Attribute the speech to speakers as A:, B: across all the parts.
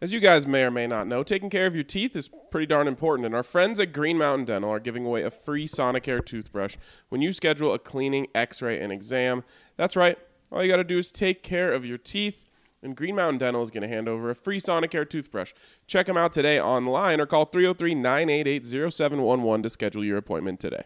A: As you guys may or may not know, taking care of your teeth is pretty darn important, and our friends at Green Mountain Dental are giving away a free Sonicare toothbrush when you schedule a cleaning, x ray, and exam. That's right, all you got to do is take care of your teeth, and Green Mountain Dental is to hand over a free Sonicare toothbrush. Check them out today online or call 303 988 0711 to schedule your appointment today.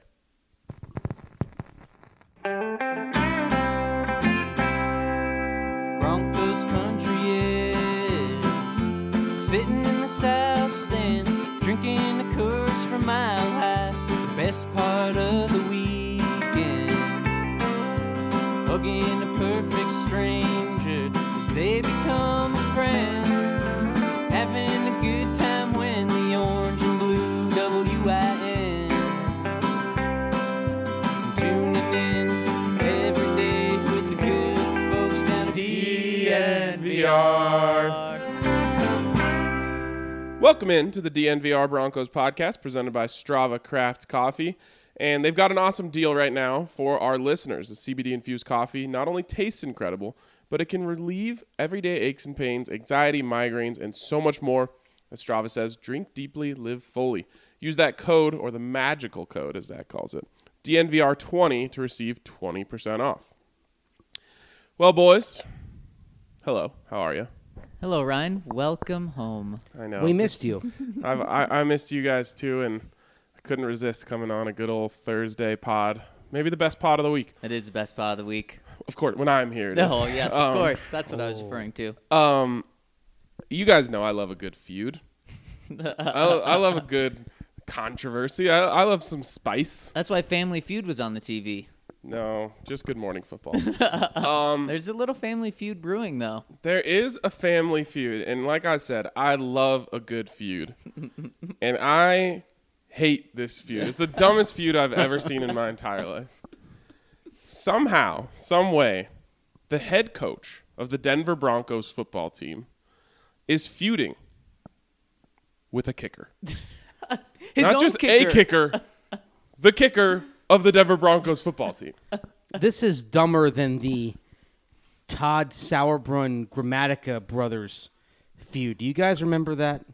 A: Welcome in to the DNVR Broncos podcast presented by Strava Craft Coffee. And they've got an awesome deal right now for our listeners. The CBD infused coffee not only tastes incredible, but it can relieve everyday aches and pains, anxiety, migraines, and so much more. As Strava says, drink deeply, live fully. Use that code, or the magical code, as that calls it, DNVR20 to receive 20% off. Well, boys, hello. How are you?
B: Hello, Ryan. Welcome home.
A: I know.
C: We missed you.
A: I've, I, I missed you guys too, and I couldn't resist coming on a good old Thursday pod. Maybe the best pod of the week.
B: It is the best part of the week.
A: Of course, when I'm here. it is.
B: Oh, yes, of
A: Um,
B: course. That's what I was referring to.
A: Um, you guys know I love a good feud. I, I love a good controversy. I, I love some spice.
B: That's why Family Feud was on the TV.
A: No, just good morning football.
B: Um, There's a little Family Feud brewing, though.
A: There is a family feud, and like I said, I love a good feud, and I hate this feud. It's the dumbest feud I've ever seen in my entire life. Somehow, some way, the head coach of the Denver Broncos football team is feuding with a kicker.
B: His
A: Not just
B: kicker.
A: a kicker, the kicker of the Denver Broncos football team.
C: this is dumber than the Todd Sauerbrun Grammatica brothers feud. Do you guys remember that?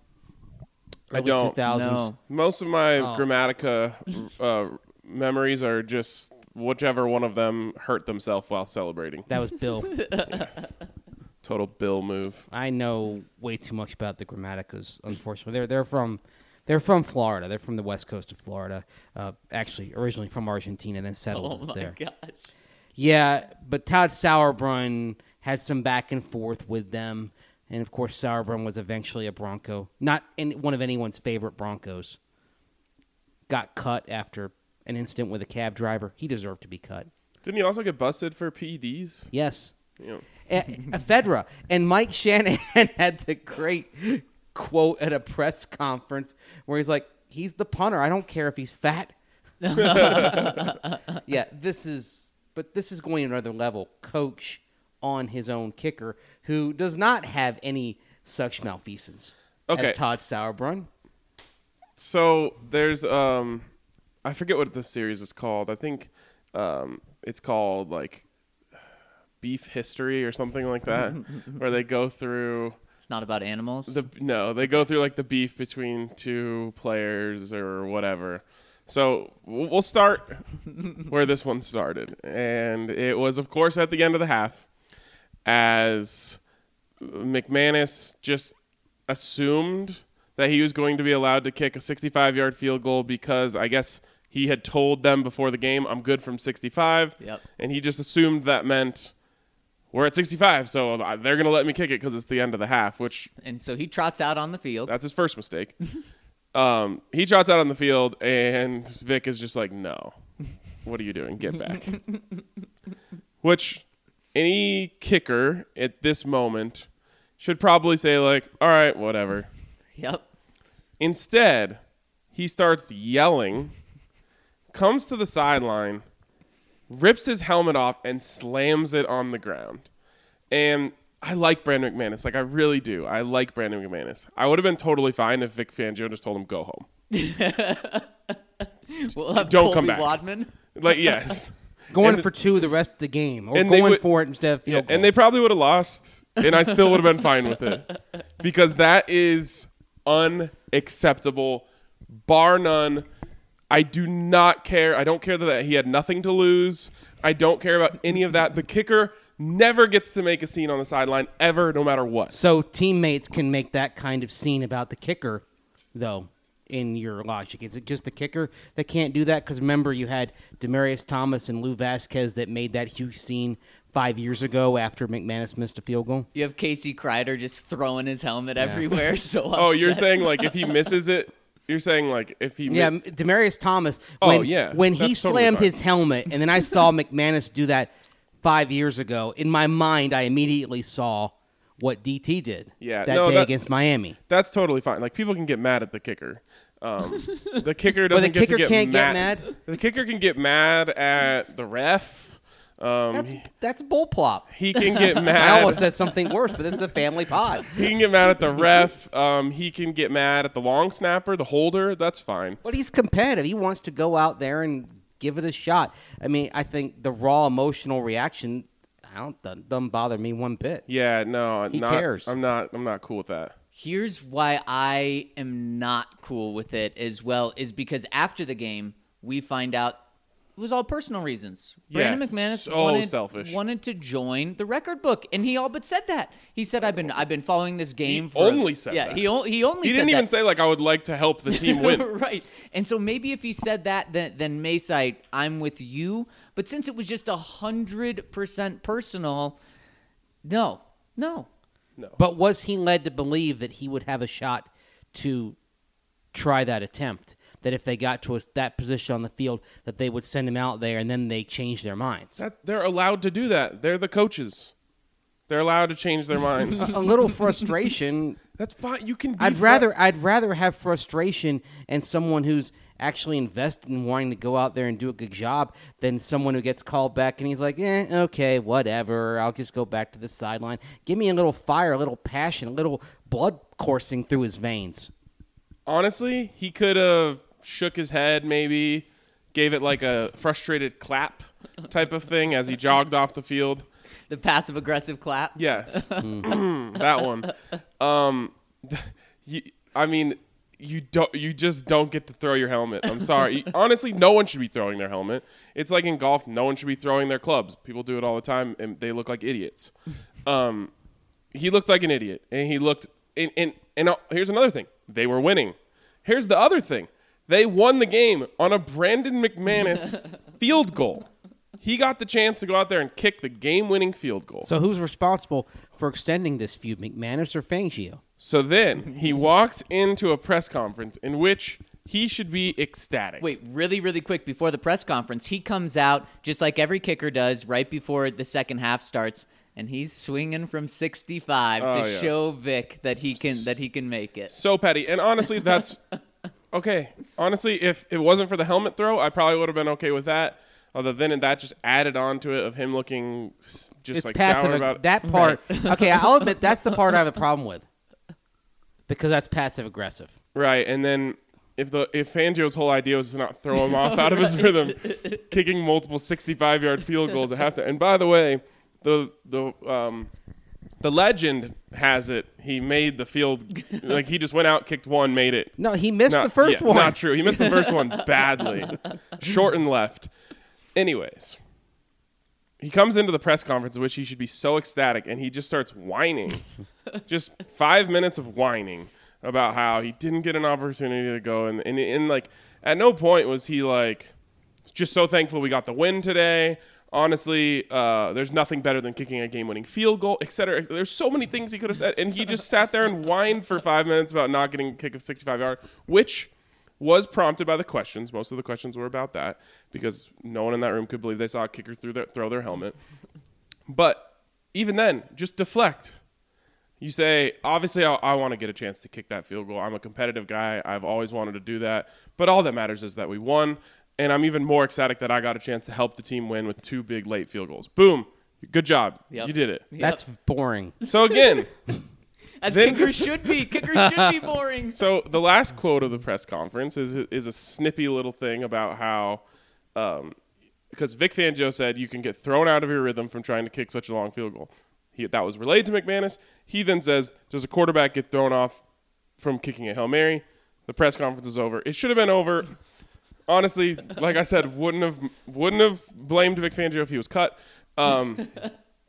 A: I don't.
C: 2000s.
B: No.
A: Most of my
C: Oh.
A: Grammatica uh, memories are just whichever one of them hurt themselves while celebrating.
C: That was Bill.
A: Total Bill move.
C: I know way too much about the Grammaticas. Unfortunately, they're they're from they're from Florida. They're from the west coast of Florida. Uh, actually, originally from Argentina, then settled Oh,
B: my
C: there.
B: gosh.
C: Yeah, but Todd Sauerbrun had some back and forth with them, and of course, Sauerbrun was eventually a Bronco, not in one of anyone's favorite Broncos. Got cut after an incident with a cab driver. He deserved to be cut.
A: Didn't he also get busted for PEDs?
C: Yes,
A: You know,
C: a, ephedra. And Mike Shanahan had the great quote at a press conference where he's like, "He's the punter. I don't care if he's fat." yeah, this is, but this is going another level. Coach on his own kicker who does not have any such malfeasance
A: Okay.
C: as Todd Sauerbrun.
A: so there's um, I forget what the series is called. I think um, it's called like Beef History or something like that, where they go through.
B: It's not about animals.
A: The no, they go through like the beef between two players or whatever. So we'll start where this one started, and it was, of course, at the end of the half, as McManus just assumed that he was going to be allowed to kick a 65-yard field goal because I guess he had told them before the game, "I'm good from 65,"
B: Yep.
A: and he just assumed that meant we're at 65, so uh, they're going to let me kick it because it's the end of the half, which
B: and so he trots out on the field.
A: that's his first mistake. um, he trots out on the field, and Vic is just like, "No, what are you doing? Get back." Which any kicker at this moment should probably say like, "All right, whatever."
D: Yep.
A: Instead, he starts yelling, comes to the sideline, rips his helmet off, and slams it on the ground. And I like Brandon McManus. Like, I really do. I like Brandon McManus. I would have been totally fine if Vic Fangio just told him, go home.
D: We'll have
A: Don't
D: Colby
A: come back.
D: Wadman.
A: Like, yes.
C: Going
A: And-
C: for two the rest of the game, or
A: And they
C: going
A: would-
C: for it instead of
A: Yeah,
C: field goals.
A: and they probably would have lost, and I still would have been fine with it because that is unacceptable, bar none. I do not care. I don't care that he had nothing to lose. I don't care about any of that. The kicker never gets to make a scene on the sideline ever, no matter what.
C: So teammates can make that kind of scene about the kicker, though. In your logic, is it just the kicker that can't do that? Because remember, you had Demaryius Thomas and Lou Vasquez that made that huge scene five years ago after McManus missed a field goal.
D: You have Casey Kreider just throwing his helmet everywhere. So
A: Oh, you're saying like if he misses it, you're saying like if he
C: Yeah, Demaryius Thomas.
A: Oh,
C: When,
A: yeah,
C: when he
A: that's
C: slammed
A: fine.
C: his helmet, and then I saw McManus do that five years ago. In my mind, I immediately saw what DT did.
A: Yeah,
C: that
A: no,
C: day
A: that-
C: against Miami.
A: that's totally fine. Like people can get mad at the kicker. Um, the kicker doesn't get to
C: kicker
A: get
C: can't get
A: mad.
C: mad?
A: The kicker can get mad at the ref. Um,
C: That's that's bull plop.
A: He can get mad.
C: I almost said something worse, but this is a family pod.
A: he can get mad at the ref. Um, he can get mad at the long snapper, the holder. That's fine.
C: But he's competitive. He wants to go out there and give it a shot. I mean, I think the raw emotional reaction, I don't doesn't, doesn't bother me one bit.
A: Yeah, no,
C: He
A: not,
C: cares.
A: I'm not. I'm not cool with that.
D: Here's why I am not cool with it as well is because after the game we find out it was all personal reasons. Brandon
A: Yes,
D: McManus
A: so
D: wanted,
A: selfish.
D: wanted to join the record book, and he all but said that. He said, "I've been I've been following this game." for
A: only said
D: yeah,
A: that.
D: he only he only
A: He
D: said
A: didn't even
D: that.
A: say like I would like to help the team win.
D: right. And so maybe if he said that, then then Mayside, I'm with you. But since it was just a hundred percent personal, no, no, no.
C: But was he led to believe that he would have a shot to try that attempt? That if they got to a, that position on the field, that they would send him out there, and then they change their minds.
A: That they're allowed to do that. They're the coaches. They're allowed to change their minds.
C: a little frustration.
A: That's fine. You can. Be
C: I'd
A: fru-
C: rather I'd rather have frustration and someone who's actually invested in wanting to go out there and do a good job than someone who gets called back and he's like, eh, okay, whatever. I'll just go back to the sideline. Give me a little fire, a little passion, a little blood coursing through his veins.
A: Honestly, he could have shook his head, maybe gave it like a frustrated clap type of thing as he jogged off the field.
D: The passive aggressive clap.
A: Yes, that one. Um, you, I mean, you don't. You just don't get to throw your helmet. I'm sorry. Honestly, no one should be throwing their helmet. It's like in golf, no one should be throwing their clubs. People do it all the time, and they look like idiots. Um, he looked like an idiot, and he looked. And and, and uh, here's another thing: they were winning. Here's the other thing: they won the game on a Brandon McManus field goal. He got the chance to go out there and kick the game-winning field goal.
C: So who's responsible for extending this feud, McManus or Fangio?
A: So then he walks into a press conference in which he should be ecstatic.
D: Wait, really, really quick before the press conference, he comes out just like every kicker does right before the second half starts, and he's swinging from 65
A: Oh,
D: to
A: yeah.
D: show Vic that he can that he can make it.
A: so petty. And honestly, that's okay. Honestly, if it wasn't for the helmet throw, I probably would have been okay with that. Although then that just added on to it of him looking s- just
C: it's
A: like
C: passive.
A: sour
C: ag-
A: about it.
C: that part. okay, I'll admit that's the part I have a problem with because that's passive aggressive.
A: Right, and then if the if Fangio's whole idea was to not throw him off out of his rhythm, kicking multiple 65 yard field goals at halftime. And by the way, the the um the legend has it he made the field like he just went out, kicked one, made it.
C: No, he missed
A: Not-
C: the first
A: yeah,
C: one.
A: Not true. He missed the first one badly, short and left. Anyways, he comes into the press conference, which he should be so ecstatic, and he just starts whining. just five minutes of whining about how he didn't get an opportunity to go, and and, and like at no point was he like just so thankful we got the win today. Honestly, uh, there's nothing better than kicking a game-winning field goal, etc. There's so many things he could have said, and he just sat there and whined for five minutes about not getting a kick of 65 yard, which was prompted by the questions. Most of the questions were about that because no one in that room could believe they saw a kicker through their, throw their helmet. But even then, just deflect. You say, obviously, I, I want to get a chance to kick that field goal. I'm a competitive guy. I've always wanted to do that. But all that matters is that we won. And I'm even more ecstatic that I got a chance to help the team win with two big late field goals. Boom. Good job.
D: Yep.
A: You did it.
C: That's boring.
A: So, again,
D: As
A: Then-
D: kickers should be. Kickers should be boring.
A: so the last quote of the press conference is, is a snippy little thing about how, um, because Vic Fangio said you can get thrown out of your rhythm from trying to kick such a long field goal. He, that was relayed to McManus. He then says, Does a quarterback get thrown off from kicking a Hail Mary? The press conference is over. It should have been over. Honestly, like I said, wouldn't have wouldn't have blamed Vic Fangio if he was cut. Um,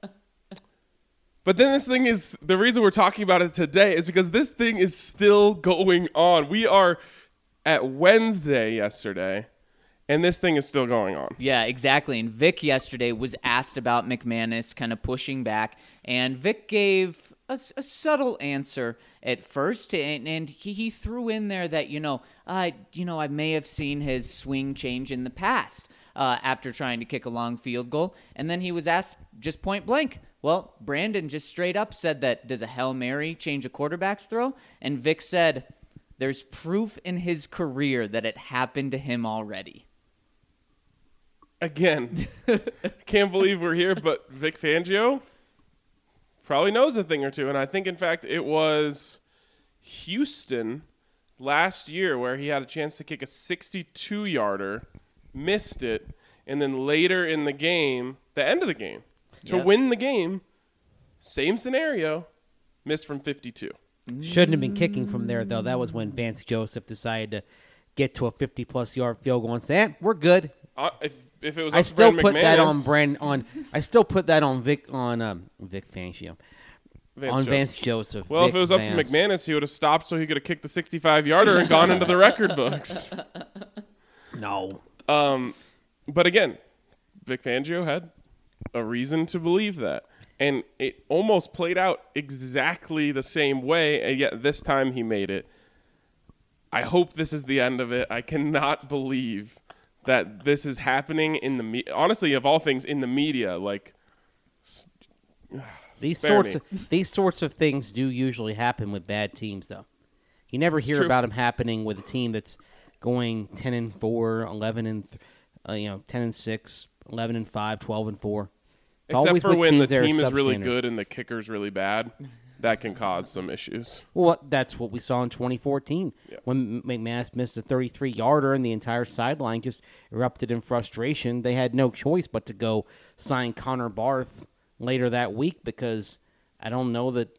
A: but then this thing is the reason we're talking about it today is because this thing is still going on. We are at Wednesday yesterday, and this thing is still going on.
D: Yeah, exactly. And Vic yesterday was asked about McManus kind of pushing back, and Vic gave a subtle answer at first, and, and he, he threw in there that you know, I you know I may have seen his swing change in the past uh, after trying to kick a long field goal, and then he was asked just point blank. Well, Brandon just straight up said that does a hail mary change a quarterback's throw, and Vic said. There's proof in his career that it happened to him already.
A: Again, can't believe we're here, but Vic Fangio probably knows a thing or two. And I think, in fact, it was Houston last year where he had a chance to kick a 62 yarder, missed it, and then later in the game, the end of the game, to win the game, same scenario, missed from 52.
C: Shouldn't have been kicking from there though. That was when Vance Joseph decided to get to a 50 plus yard field goal and say, eh, "We're good."
A: Uh, if, if it was
C: I
A: up to
C: still
A: Brandon
C: put that on
A: McManus-
C: Brand on. I still put that on Vic on um, Vic Fangio
A: Vance
C: on
A: Joseph.
C: Vance Joseph.
A: Well,
C: Vic
A: if it was up
C: Vance.
A: to McManus, he would have stopped so he could have kicked the 65 yarder and gone into the record books.
C: no.
A: Um, but again, Vic Fangio had a reason to believe that. And it almost played out exactly the same way, and yet this time he made it. I hope this is the end of it. I cannot believe that this is happening in the me- honestly of all things in the media like
C: These sorts
A: me.
C: of these sorts of things do usually happen with bad teams, though. You never hear about them happening with a team that's going 10 and 4, 11 and th- uh, you know, 10 and 6, 11 and 5, 12 and 4. It's
A: except
C: always
A: for when the
C: teams that are
A: team is really good and the kicker's really bad, that can cause some issues.
C: Well, that's what we saw in 2014 when M- McManus missed a 33 yarder and the entire sideline just erupted in frustration. They had no choice but to go sign Connor Barth later that week because I don't know that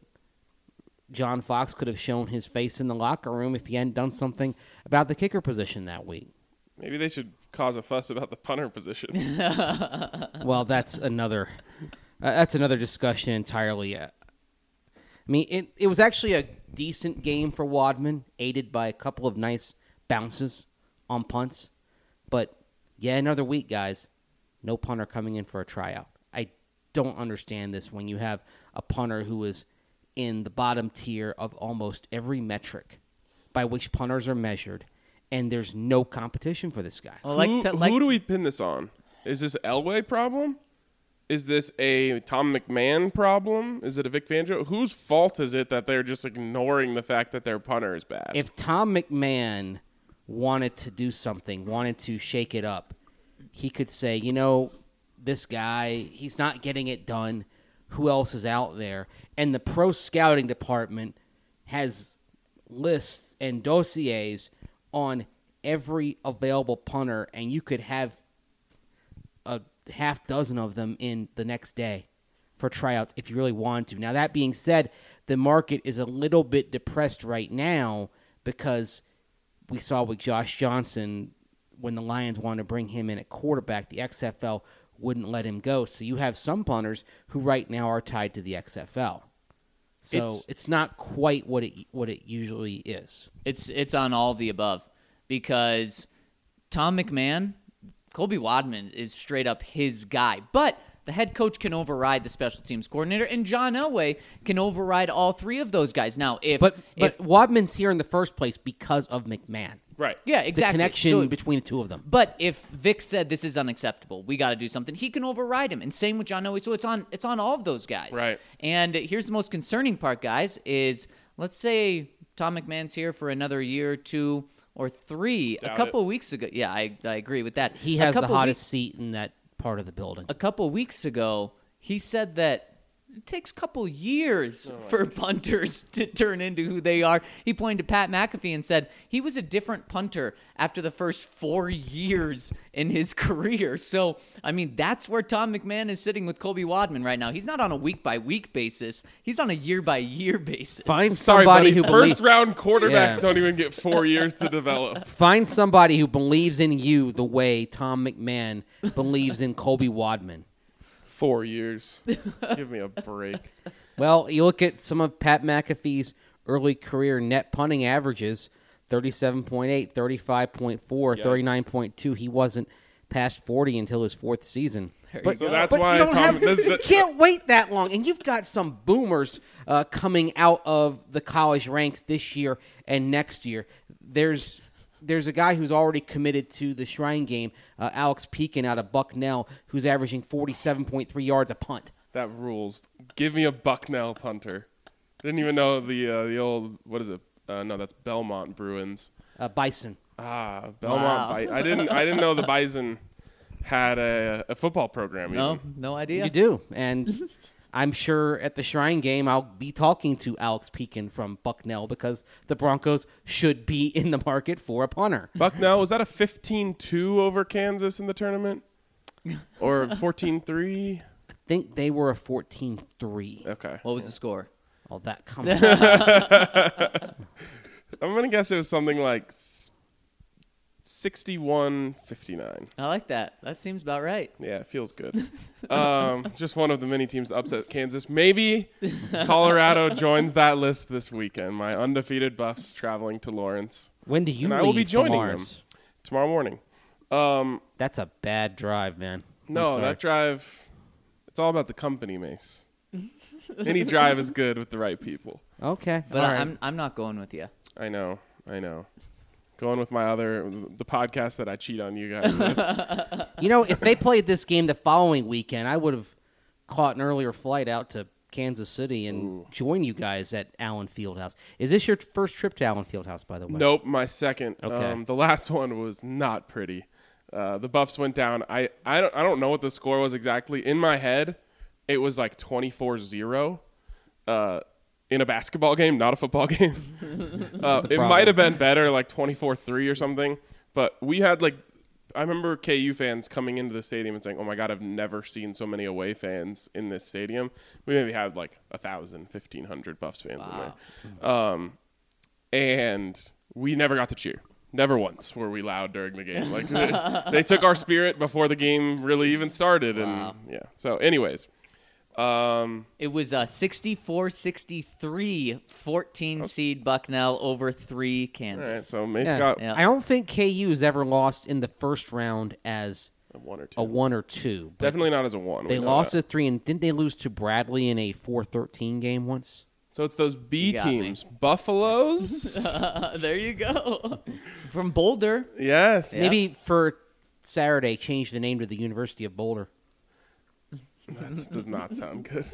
C: John Fox could have shown his face in the locker room if he hadn't done something about the kicker position that week.
A: Maybe they should cause a fuss about the punter position.
C: well, that's another uh, that's another discussion entirely. Uh, I mean, it it was actually a decent game for Wadman, aided by a couple of nice bounces on punts. But yeah, another week, guys. No punter coming in for a tryout. I don't understand this when you have a punter who is in the bottom tier of almost every metric by which punters are measured, and there's no competition for this guy.
D: Well, like
A: who,
D: to, like
A: who do we pin this on? Is this Elway problem? Is this a Tom McMahon problem? Is it a Vic Fangio? Whose fault is it that they're just ignoring the fact that their punter is bad?
C: if Tom McMahon wanted to do something, wanted to shake it up, he could say, you know, this guy, he's not getting it done. Who else is out there? And the pro scouting department has lists and dossiers on every available punter, and you could have a half dozen of them in the next day for tryouts if you really want to. Now, that being said, the market is a little bit depressed right now because we saw with Josh Johnson when the Lions wanted to bring him in at quarterback, the XFL wouldn't let him go. So you have some punters who right now are tied to the XFL. So
D: It's-
C: it's, not quite what it what it usually is.
D: It's it's on all the above because Tom McMahon, Colby Wadman is straight up his guy. But The head coach can override the special teams coordinator, and John Elway can override all three of those guys. Now, if
C: But but
D: if
C: Wadman's here in the first place because of McMahon.
A: Right.
D: yeah, exactly.
C: The connection
D: So-
C: between the two of them.
D: But if Vic said this is unacceptable, we got to do something. He can override him, and same with John Elway. So it's on it's on all of those guys.
A: Right.
D: And here's the most concerning part, guys: is let's say Tom McMahon's here for another year, or two, or three.
A: Doubt
D: a couple weeks ago, yeah, I, I agree with that.
C: He
D: A
C: has the hottest
D: weeks-
C: seat in that part of the building.
D: a couple weeks ago, he said that it takes a couple years oh, for punters to turn into who they are. He pointed to Pat McAfee and said he was a different punter after the first four years in his career. So, I mean, that's where Tom McMahon is sitting with Colby Wadman right now. He's not on a week by week basis, he's on a year by year basis.
C: Find somebody
A: buddy.
C: who
A: First
C: believes,
A: round quarterbacks
C: Yeah.
A: don't even get four years to develop.
C: find somebody who believes in you the way Tom McMahon believes in Colby Wadman.
A: Four years. Give me a break.
C: Well, you look at some of Pat McAfee's early career net punting averages 37.8, 35.4, 39.2. He wasn't past 40 until his fourth season. But,
A: So that's
C: but
A: why
C: you,
A: Tom-
C: have-
A: the- the-
C: you can't wait that long. And you've got some boomers uh, coming out of the college ranks this year and next year. There's there's a guy who's already committed to the Shrine game, uh, Alex Pechin out of Bucknell, who's averaging 47.3 yards a punt.
A: That rules. Give me a Bucknell punter. I Didn't even know the uh, the old what is it? Uh, no, that's Belmont Bruins.
C: Uh, Bison.
A: Ah, Belmont.
D: Wow.
A: Bi- I didn't. I didn't know the Bison had a, a football program.
D: No, no idea.
C: You do, and I'm sure at the Shrine game I'll be talking to Alex Pechin from Bucknell because the Broncos should be in the market for a punter.
A: Bucknell was that a 15-2 over Kansas in the tournament, or 14-3?
C: I think they were a 14-3.
A: Okay,
D: What was the score?
C: Well, that comes. out.
A: I'm gonna guess it was something like s- 61-59.
D: I like that. That seems about right.
A: Yeah, it feels good. um, just one of the many teams to upset Kansas. Maybe Colorado joins that list this weekend. My undefeated Buffs traveling to Lawrence
C: when do you
A: And I will be joining them. Tomorrow morning. Um,
C: That's a bad drive, man. I'm
A: no,
C: sorry.
A: that drive. It's all about the company, Mace. Any drive is good with the right people.
C: Okay,
D: But I-
C: right.
D: I'm I'm not going with you.
A: I know. I know. Going with my other the podcast that I cheat on you guys with.
C: You know, if they played this game the following weekend, I would have caught an earlier flight out to Kansas City and join you guys at Allen Fieldhouse. Is this your first trip to Allen Fieldhouse, by the way?
A: Nope, my second.
C: Okay.
A: Um, the last one was not pretty. Uh, the Buffs went down. I, I, don't, I don't know what the score was exactly. In my head, it was like 24 0 uh, in a basketball game, not a football game. uh, it might have been better, like 24 3 or something. But we had like, I remember KU fans coming into the stadium and saying, oh my God, I've never seen so many away fans in this stadium. We maybe had like 1,000, 1,500 Buffs fans in there. Um, and we never got to cheer. Never once were we loud during the game. Like they, they took our spirit before the game really even started, and yeah. So, anyways, um,
D: It was a 64-63 14 seed Bucknell over 3 Kansas.
A: right. So Mace
C: Yeah.
A: got
D: Yeah.
C: I don't think KU has ever lost in the first round as
A: a one or two.
C: a one or two. but
A: Definitely not as a one.
C: They
A: we know
C: lost
A: that.
C: at three, and didn't they lose to Bradley in a 4-13 game once?
A: So it's those B
D: You got me.
A: teams, Buffaloes.
D: Uh, there you go. From Boulder.
A: yes.
C: Maybe for Saturday, change the name to the University of Boulder.
A: This does not sound good.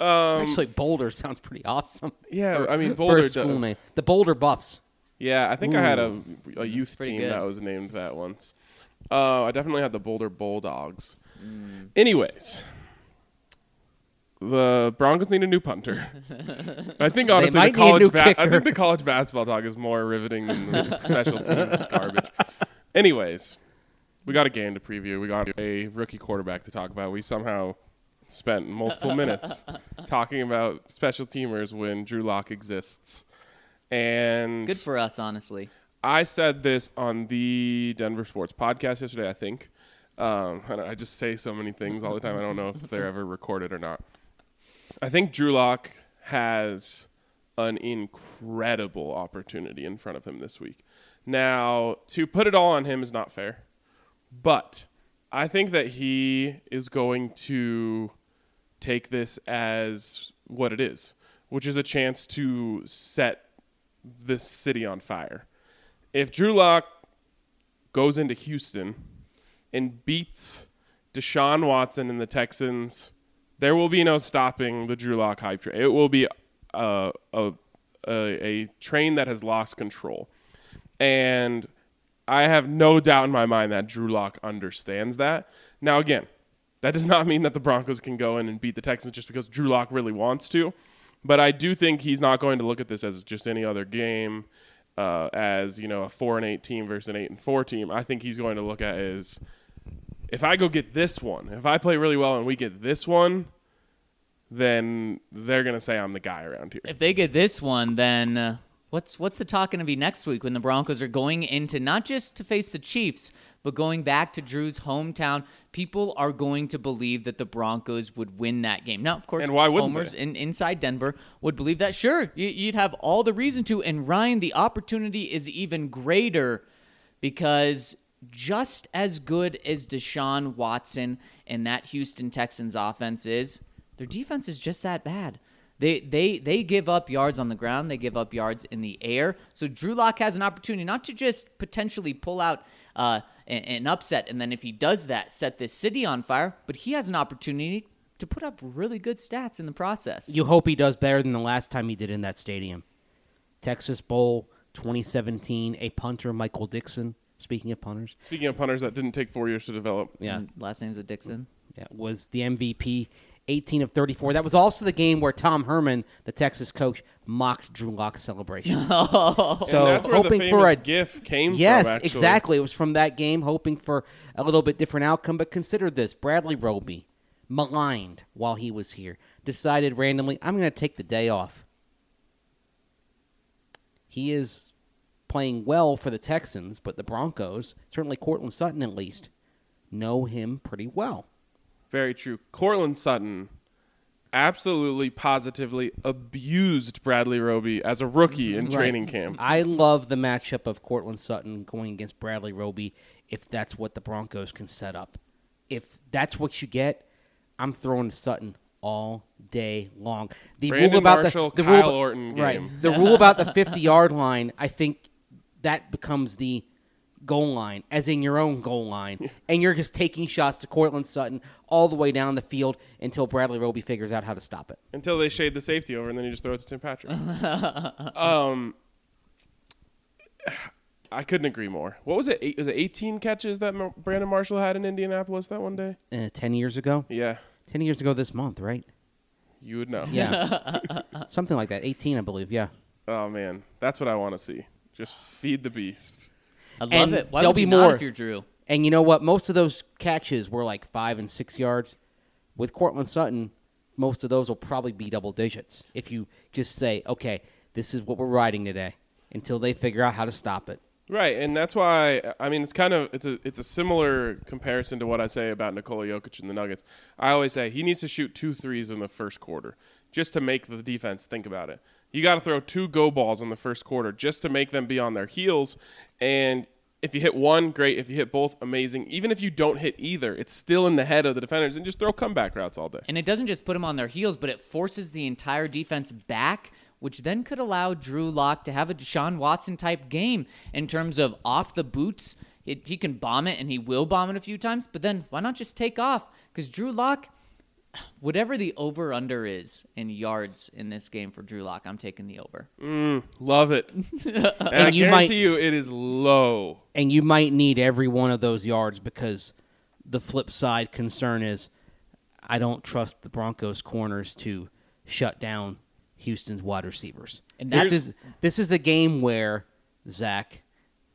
C: Actually, Boulder sounds pretty awesome.
A: Yeah, I mean
C: for
A: Boulder
C: a school
A: does.
C: name. The Boulder Buffs.
A: Yeah, I think I had a, a youth
D: Pretty
A: team
D: good.
A: that was named that once. Uh, I definitely had the Boulder Bulldogs. Anyways, the Broncos need a new punter. I think honestly,
C: might
A: the
C: need a
A: college
C: new
A: ba- I
C: kicker.
A: think the college basketball talk is more riveting than the special teams garbage. Anyways, we got a game to preview. We got a rookie quarterback to talk about. We somehow spent multiple minutes talking about special teamers when Drew Lock exists. And
D: Good for us, honestly.
A: I said this on the Denver Sports Podcast yesterday. I think um, I, I just say so many things all the time. I don't know if they're ever recorded or not. I think Drew Lock has an incredible opportunity in front of him this week. Now, to put it all on him is not fair, but I think that he is going to take this as what it is, which is a chance to set this city on fire. If Drew Lock goes into Houston and beats Deshaun Watson and the Texans, there will be no stopping the Drew Lock hype train. It will be a, a, a, a train that has lost control. And I have no doubt in my mind that Drew Lock understands that. Now, again, that does not mean that the Broncos can go in and beat the Texans just because Drew Lock really wants to. But I do think he's not going to look at this as just any other game, uh, as you know, a four and eight team versus an eight and four team. I think he's going to look at is if I go get this one, if I play really well and we get this one, then they're gonna say I'm the guy around here.
D: If they get this one, then uh, what's what's the talk going to be next week when the Broncos are going into not just to face the Chiefs, but going back to Drew's hometown? People are going to believe that the Broncos would win that game. Now, of course,
A: And why wouldn't
D: homers in, inside Denver would believe that. Sure, you, you'd have all the reason to. And Ryan, the opportunity is even greater because just as good as Deshaun Watson and that Houston Texans offense is, their defense is just that bad. They they they give up yards on the ground, they give up yards in the air. So Drew Lock has an opportunity not to just potentially pull out uh, an, an upset, and then if he does that, set this city on fire, but he has an opportunity to put up really good stats in the process.
C: You hope he does better than the last time he did in that stadium. Texas Bowl 2017, a punter, Michael Dickson. Speaking of punters,
A: Speaking of punters that didn't take four years to develop,
C: yeah,
D: And last name's a Dickson.
C: yeah, was the MVP, 18 of 34. That was also the game where Tom Herman, the Texas coach, mocked Drew Lock's celebration. Oh. so
A: and that's where
C: hoping
A: the
C: for a
A: GIF came
C: yes,
A: from. Actually.
C: exactly. It was from that game, hoping for a little bit different outcome. But consider this: Bradley Roby, maligned while he was here, decided randomly, "I'm going to take the day off." He is playing well for the Texans, but the Broncos, certainly Courtland Sutton at least, know him pretty well.
A: Very true. Courtland Sutton absolutely positively abused Bradley Roby as a rookie in training camp.
C: I love the matchup of Courtland Sutton going against Bradley Roby if that's what the Broncos can set up. If that's what you get, I'm throwing Sutton all day long. The
A: Brandon
C: rule about
A: Marshall,
C: the, the
A: Kyle
C: rule,
A: Orton game.
C: right? The rule about the 50 yard line, I think that becomes the goal line, as in your own goal line, and you're just taking shots to Courtland Sutton all the way down the field until Bradley Roby figures out how to stop it.
A: until they shade the safety over, and then you just throw it to Tim Patrick. um, I couldn't agree more. What was it? Eight, was it 18 catches that Brandon Marshall had in Indianapolis that one day?
C: Uh, 10 years ago?
A: Yeah,
C: 10 years ago this month, right?
A: you would know.
C: Yeah. Something like that. 18, I believe. Yeah.
A: Oh man, that's what I want to see. Just feed the beast.
D: I love
C: And
D: it. Why
C: there'll
D: would you
C: be
D: not
C: more.
D: if you're Drew?
C: And you know what? Most of those catches were like five and six yards. With Courtland Sutton, most of those will probably be double digits if you just say, okay, this is what we're riding today until they figure out how to stop it.
A: Right, and that's why I mean it's kind of it's a it's a similar comparison to what I say about Nikola Jokic and the Nuggets. I always say he needs to shoot two threes in the first quarter just to make the defense think about it. You got to throw two go balls in the first quarter just to make them be on their heels. And if you hit one, great. If you hit both, amazing. Even if you don't hit either, it's still in the head of the defenders, and just throw comeback routes all day.
D: And it doesn't just put them on their heels, but it forces the entire defense back, which then could allow Drew Lock to have a Deshaun Watson type game in terms of off the boots. He can bomb it, and he will bomb it a few times, but then why not just take off? Because Drew Lock, whatever the over under is in yards in this game for Drew Lock, I'm taking the over.
A: Mm, love it. and, I
C: you
A: guarantee
C: might-
A: you, it is low.
C: And you might need every one of those yards because the flip side concern is I don't trust the Broncos corners to shut down Houston's wide receivers.
D: And
C: this is this is a game where Zach,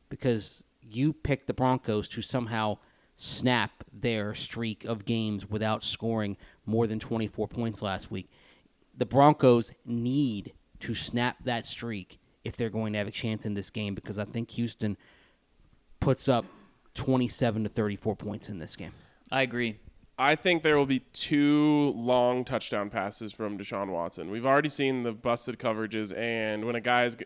C: because you picked the Broncos to somehow snap their streak of games without scoring more than 24 points last week. The Broncos need to snap that streak if they're going to have a chance in this game because I think Houston puts up 27 to 34 points in this game.
D: I agree.
A: I think there will be two long touchdown passes from Deshaun Watson. We've already seen the busted coverages, and when a guy is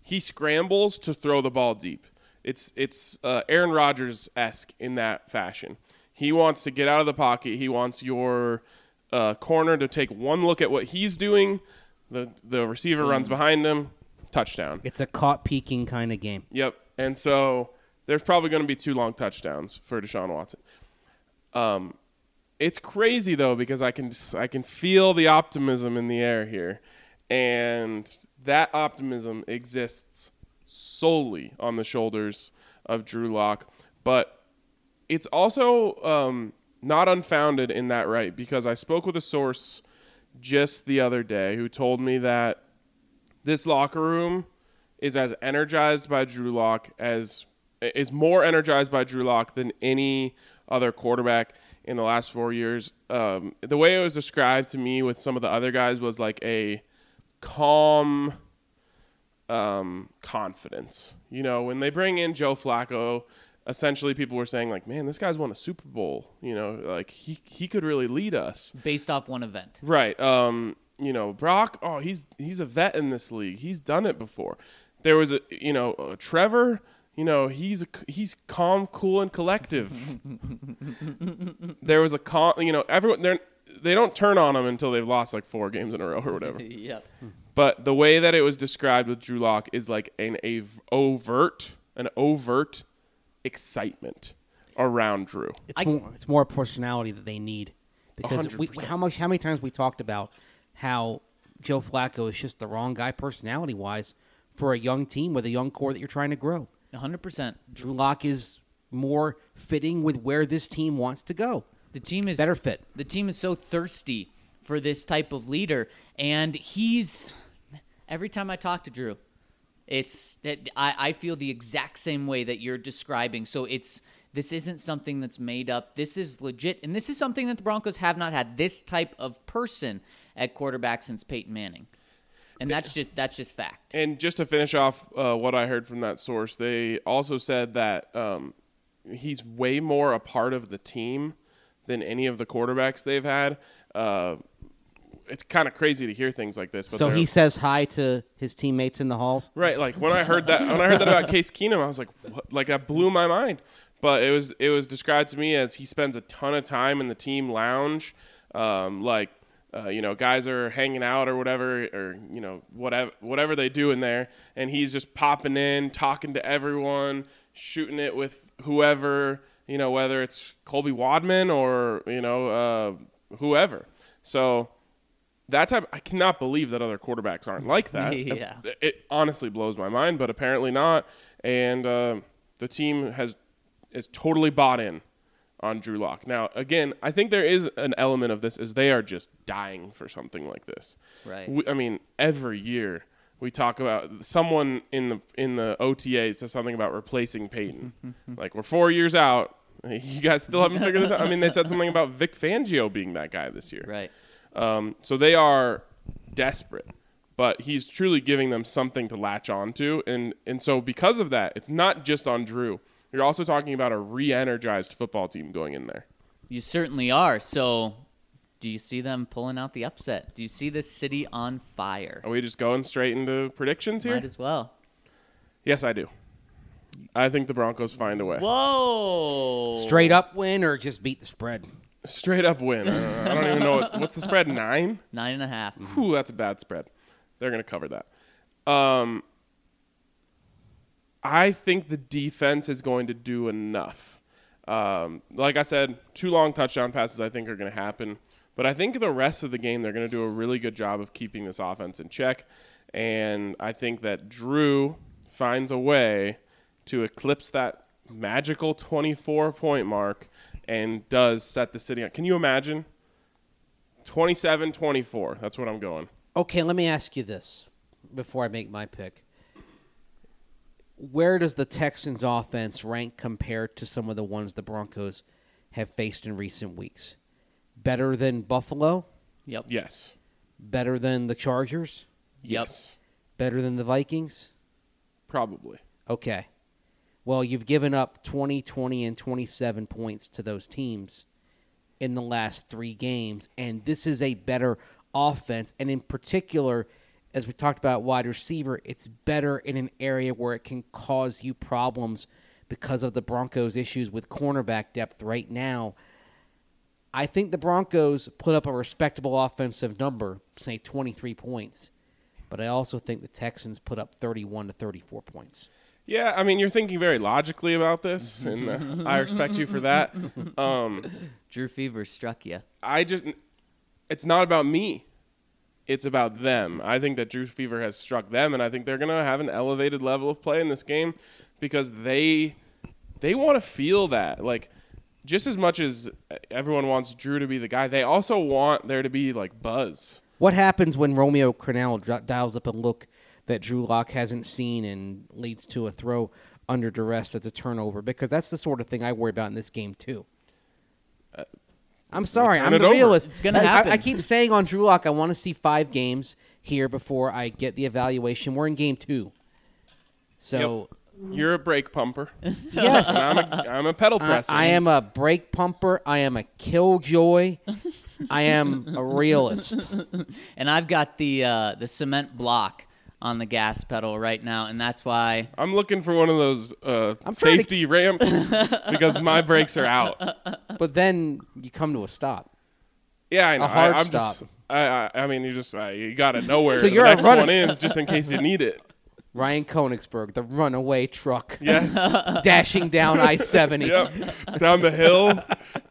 A: he scrambles to throw the ball deep. It's it's uh, Aaron Rodgers esque in that fashion. He wants to get out of the pocket. He wants your uh, corner to take one look at what he's doing. The the receiver runs behind him, touchdown.
C: It's a caught peeking kind of game.
A: Yep. And so there's probably going to be two long touchdowns for Deshaun Watson. Um, it's crazy though because I can I can feel the optimism in the air here, and that optimism exists solely on the shoulders of Drew Lock, but it's also um, not unfounded in that right because I spoke with a source just the other day who told me that this locker room is as energized by Drew Lock as is more energized by Drew Lock than any other quarterback in the last four years. Um, the way it was described to me with some of the other guys was like a calm um, confidence. You know, when they bring in Joe Flacco, essentially people were saying like, "Man, this guy's won a Super Bowl." You know, like he he could really lead us.
D: Based off one event.
A: Right. Um, you know, Brock, oh, he's he's a vet in this league. He's done it before. There was a, you know, uh, Trevor, you know, he's a, he's calm, cool and collective. there was a calm, you know, everyone they they don't turn on him until they've lost like four games in a row or whatever.
D: Yep.
A: But the way that it was described with Drew Lock is like an a overt, an overt excitement around Drew.
C: It's more it's more personality that they need because we, how much how many times we talked about how Joe Flacco is just the wrong guy personality wise for a young team with a young core that you're trying to grow.
D: 100%.
C: Drew Lock is more fitting with where this team wants to go.
D: The team is
C: Better fit.
D: The team is so thirsty for this type of leader, and he's. Every time I talk to Drew, it's it, I, I feel the exact same way that you're describing. So it's this isn't something that's made up. This is legit, and this is something that the Broncos have not had this type of person at quarterback since Peyton Manning, and that's just that's just fact.
A: And just to finish off uh, what I heard from that source, they also said that um, he's way more a part of the team than any of the quarterbacks they've had. Uh, it's kind of crazy to hear things like this. But
C: So
A: they're-
C: he says hi to his teammates in the halls.
A: Right, like when I heard that when I heard that about Case Keenum, I was like, what? like that blew my mind. But it was it was described to me as he spends a ton of time in the team lounge, um, like uh, you know guys are hanging out or whatever, or you know whatever whatever they do in there, and he's just popping in, talking to everyone, shooting it with whoever, you know whether it's Colby Wadman or you know uh, whoever. So that type I cannot believe that other quarterbacks aren't like that.
D: Yeah.
A: It, it honestly blows my mind, but apparently not. And uh, the team has is totally bought in on Drew Lock. Now, again, I think there is an element of this is they are just dying for something like this.
D: Right.
A: We, I mean, every year we talk about someone in the in the OTA says something about replacing Peyton. like we're four years out. You guys still haven't figured this out. I mean, they said something about Vic Fangio being that guy this year.
D: Right.
A: Um, so they are desperate, but he's truly giving them something to latch onto, and and so because of that, it's not just on Drew. You're also talking about a re-energized football team going in there.
D: You certainly are. So, do you see them pulling out the upset? Do you see this city on fire?
A: Are we just going straight into predictions here?
D: Might as well.
A: Yes, I do. I think the Broncos find a way.
D: Whoa!
C: Straight up win or just beat the spread?
A: Straight up win. Uh, I don't even know what, what's the spread. Nine.
D: Nine and a half.
A: Whew, that's a bad spread. They're going to cover that. Um, I think the defense is going to do enough. Um, like I said, two long touchdown passes I think are going to happen. But I think the rest of the game they're going to do a really good job of keeping this offense in check. And I think that Drew finds a way to eclipse that magical 24 point mark and does set the city on. Can you imagine? 27 24. That's what I'm going.
C: Okay, let me ask you this before I make my pick. Where does the Texans offense rank compared to some of the ones the Broncos have faced in recent weeks? Better than Buffalo?
D: Yep.
A: Yes.
C: Better than the Chargers?
A: Yes.
C: Better than the Vikings?
A: Probably.
C: Okay. Well, you've given up 20, 20, and 27 points to those teams in the last three games, and this is a better offense. And in particular, as we talked about wide receiver, it's better in an area where it can cause you problems because of the Broncos' issues with cornerback depth right now. I think the Broncos put up a respectable offensive number, say 23 points. But I also think the Texans put up 31 to 34 points.
A: Yeah, I mean, you're thinking very logically about this, and uh, I respect you for that. Um,
D: Drew Fever struck you.
A: I just, it's not about me. It's about them. I think that Drew Fever has struck them, and I think they're going to have an elevated level of play in this game because they they want to feel that. Like, just as much as everyone wants Drew to be the guy, they also want there to be like buzz.
C: What happens when Romeo Crennel dr- dials up a look that Drew Lock hasn't seen and leads to a throw under duress that's a turnover? Because that's the sort of thing I worry about in this game too. I'm sorry, I'm
A: it
C: the
A: over.
C: realist.
D: It's gonna
C: I- I-
D: happen.
C: I, keep saying on Drew Lock, I want to see five games here before I get the evaluation. We're in game two, so
A: You're a brake pumper.
C: yes,
A: I'm a, I'm a pedal
C: I,
A: presser.
C: I am a brake pumper. I am a killjoy. I am a realist.
D: And I've got the uh, the cement block on the gas pedal right now, and that's why
A: I'm looking for one of those uh,
C: I'm to-
A: safety ramps because my brakes are out.
C: But then you come to a stop.
A: Yeah, I know.
C: A hard
A: I, I'm
C: stop.
A: Just, I, I, I mean, you just uh, you got to know where
C: So
A: the
C: you're a
A: next
C: runner-
A: one is, just in case you need it.
C: Ryan Koenigsberg, the runaway truck,
A: Yes.
C: dashing down I seventy.
A: yep. Down the hill,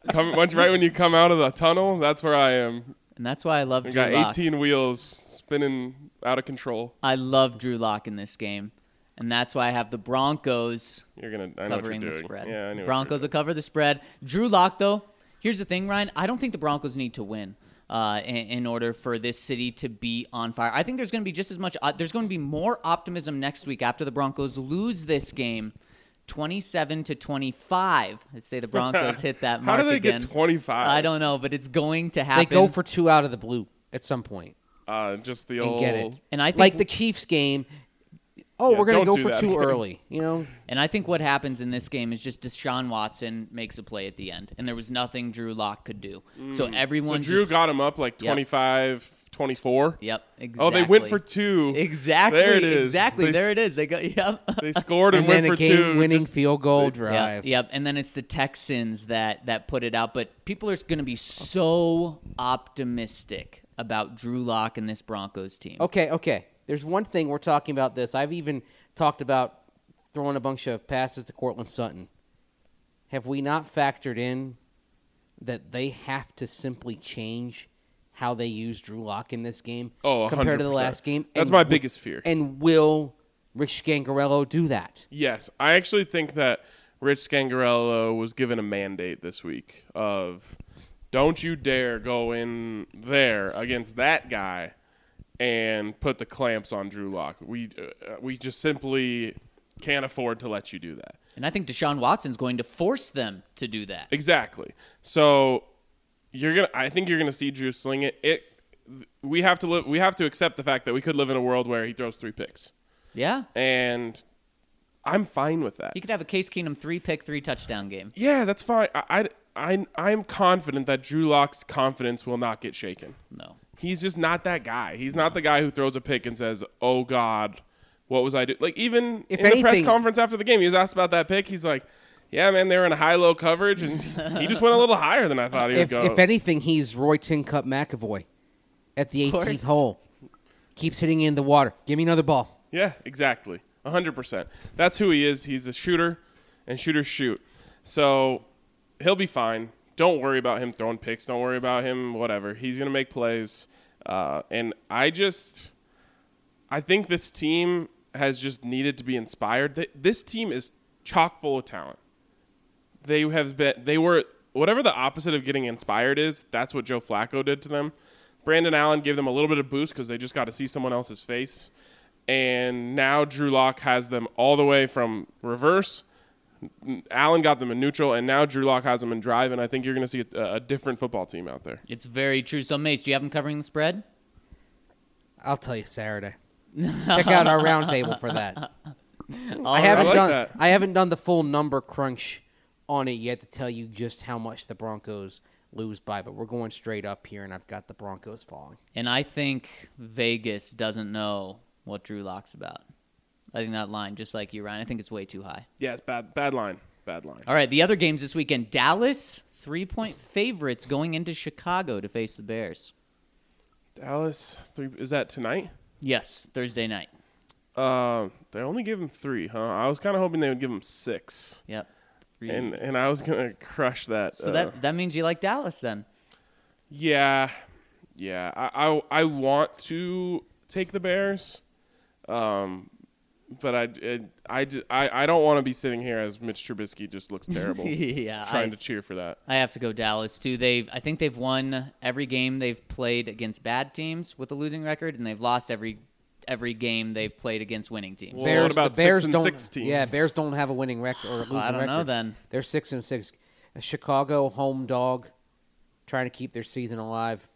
A: come right when you come out of the tunnel. That's where I am.
D: and that's why I love
A: I
D: Drew
A: got
D: Lock.
A: 18 wheels spinning out of control.
D: I love Drew Lock in this game, and that's why I have the Broncos
A: You're gonna. I know what
D: covering
A: you're
D: the
A: doing.
D: spread.
A: Yeah, I know.
D: Broncos will cover the spread. Drew Lock, though, here's the thing, Ryan. I don't think the Broncos need to win uh, in, in order for this city to be on fire. I think there's going to be just as much. Uh, there's going to be more optimism next week after the Broncos lose this game. 27 to 25. Let's say the Broncos hit that
A: How
D: mark
A: do they
D: again.
A: get 25?
D: I don't know, but it's going to happen.
C: They go for two out of the blue at some point
A: Uh, just the
C: and
A: old.
C: get it.
D: And I think-
C: like the Chiefs game. Oh,
A: Yeah,
C: we're gonna go for
A: that
C: two
A: again.
C: early. You know,
D: And I think what happens in this game is just Deshaun Watson makes a play at the end, and there was nothing Drew Lock could do. So
A: So
D: everyone
A: Drew
D: just,
A: got him up like
D: Yep.
A: 25, 24.
D: Yep. Exactly.
A: Oh, they went for two.
D: Exactly.
A: There it is.
D: Exactly.
A: They
D: there it is. They go. Yep.
A: They scored and,
C: and
A: went
C: a
A: for two.
C: game-winning
A: just-
C: field goal
D: Yep,
C: drive.
D: yep, and then it's the Texans that that put it out. But people are going to be so optimistic about Drew Lock and this Broncos team.
C: Okay, okay. There's one thing we're talking about this. I've even talked about throwing a bunch of passes to Courtland Sutton. Have we not factored in that they have to simply change how they use Drew Lock in this game
A: Oh,
C: compared to the last game?
A: That's
C: And
A: my
C: wi-
A: biggest fear.
C: And will Rich Scangarello do that?
A: Yes, I actually think that Rich Scangarello was given a mandate this week of don't you dare go in there against that guy and put the clamps on Drew Lock. We uh, we just simply can't afford to let you do that.
D: And I think Deshaun Watson's going to force them to do that.
A: Exactly. So you're gonna. I think you're gonna see Drew sling it. It. We have to live. We have to accept the fact that we could live in a world where he throws three picks,
D: Yeah.
A: and I'm fine with that.
D: He could have a Case Keenum three pick, three touchdown game.
A: Yeah, that's fine. I, I, I, am confident that Drew Lock's confidence will not get shaken.
D: No.
A: He's just not that guy. He's not the guy who throws a pick and says, "Oh God, what was I doing?" Like even
C: If
A: in the press conference after the game, he was asked about that pick. He's like, "Yeah, man, they were in a high-low coverage, and he just went a little higher than I thought he
C: If,
A: would go."
C: if anything, he's Roy Tin Cup McAvoy at the 18th hole. Keeps hitting in the water. Give me another ball.
A: Yeah, exactly. 100%. That's who he is. He's a shooter, and shooters shoot. So he'll be fine. Don't worry about him throwing picks. Don't worry about him, whatever. He's to make plays. Uh, and I just, I think this team has just needed to be inspired. This team is chock full of talent. They have been, they were, whatever the opposite of getting inspired is, that's what Joe Flacco did to them. Brandon Allen gave them a little bit of boost because they just got to see someone else's face. And now Drew Lock has them all the way from reverse. Allen got them in neutral, and now Drew Lock has them in drive. And I think you're going to see a, a different football team out there.
D: It's very true. So, Mace, do you have them covering the spread?
C: I'll tell you Saturday. Check out our roundtable for that. I haven't
A: I like
C: done
A: that.
C: I haven't done the full number crunch on it yet to tell you just how much the Broncos lose by, but we're going straight up here, and I've got the Broncos falling.
D: And I think Vegas doesn't know what Drew Lock's about. I think that line, just like you, Ryan, I think it's way too high.
A: Yeah, it's bad, bad line. bad line.
D: All right, the other games this weekend: Dallas three point favorites going into Chicago to face the Bears.
A: Dallas three is that tonight?
D: Yes, Thursday night.
A: Uh, they only give him three, huh? I was kind of hoping they would give him six,
D: Yep. Three.
A: and and I was gonna crush that.
D: so
A: uh,
D: that that means you like Dallas then.
A: Yeah, yeah. I, I I want to take the Bears, um, but I I I don't want to be sitting here as Mitch Trubisky just looks terrible.
D: Yeah,
A: trying
D: I-
A: to cheer for that.
D: I have to go Dallas too. They've I think they've won every game they've played against bad teams with a losing record, and they've lost every every game they've played against winning teams.
A: Well, what about
C: Bears
A: six and
C: don't,
A: six teams?
C: Yeah, Bears don't have a winning record or a losing
D: I don't know
C: record.
D: then.
C: They're six and six. A Chicago home dog, trying to keep their season alive.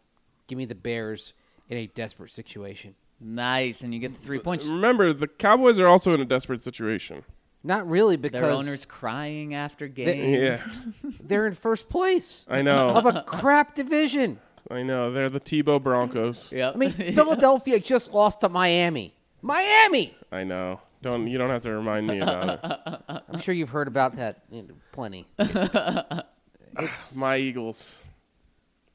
C: Give me the Bears in a desperate situation.
D: Nice, and you get the three points.
A: Remember, the Cowboys are also in a desperate situation.
C: Not really because
D: Their owners crying after
C: They-
D: games.
A: Yeah,
C: they're in first place
A: I know.
C: of a crap division.
A: I know. They're the Tebow Broncos.
D: Yep.
C: I mean, Philadelphia just lost to Miami. Miami.
A: I know. Don't you don't have to remind me about it.
C: I'm sure you've heard about that you know, plenty. it's
A: My Eagles,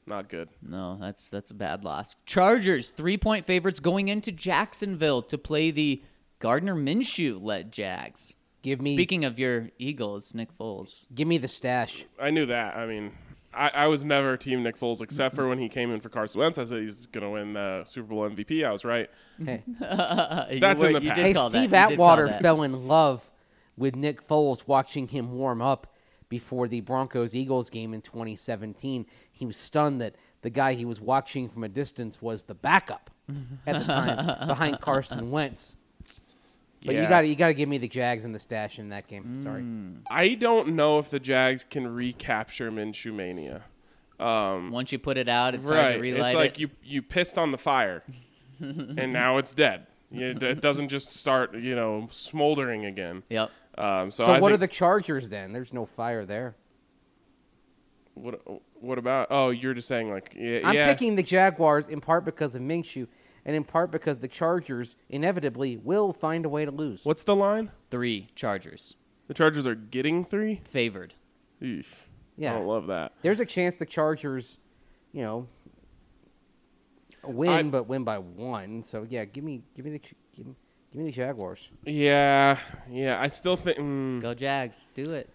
A: not good.
D: No, that's that's a bad loss. Chargers three point favorites going into Jacksonville to play the Gardner Minshew led Jags.
C: give me
D: Speaking of your Eagles, Nick Foles.
C: give me the stash.
A: I knew that. I mean, I, I was never Team Nick Foles except for when he came in for Carson Wentz. I said he's going to win the Super Bowl MVP. I was right.
C: Hey,
A: That's in the past.
C: hey
D: call that.
C: Steve
D: You did call
C: Atwater fell in love with Nick Foles watching him warm up before the Broncos Eagles game in 2017. He was stunned that the guy he was watching from a distance was the backup at the time behind Carson Wentz. But you
A: Yeah.
C: got you got to give me the Jags and the stash in that game. Sorry.
D: Mm.
A: I don't know if the Jags can recapture Minshew mania.
D: Once you put it out, it's hard
A: right.
D: to relight
A: It's like
D: it.
A: you you pissed on the fire, and now it's dead. It, it doesn't just start, you know, smoldering again.
D: Yep.
A: Um, so
C: So,
A: I
C: what are the Chargers then? There's no fire there.
A: what what about? Oh, you're just saying like yeah.
C: I'm
A: yeah.
C: picking the Jaguars in part because of Minshew, and in part because the Chargers inevitably will find a way to lose.
A: What's the line?
D: Three Chargers
A: The Chargers are getting three.
D: favored.
A: Eesh.
C: Yeah.
A: I don't love that.
C: There's a chance the Chargers, you know, win,
A: I-
C: but win by one. So yeah, give me, give me the, give me, give me the Jaguars.
A: Yeah, yeah. I still think. Mm,
D: Go Jags. Do it.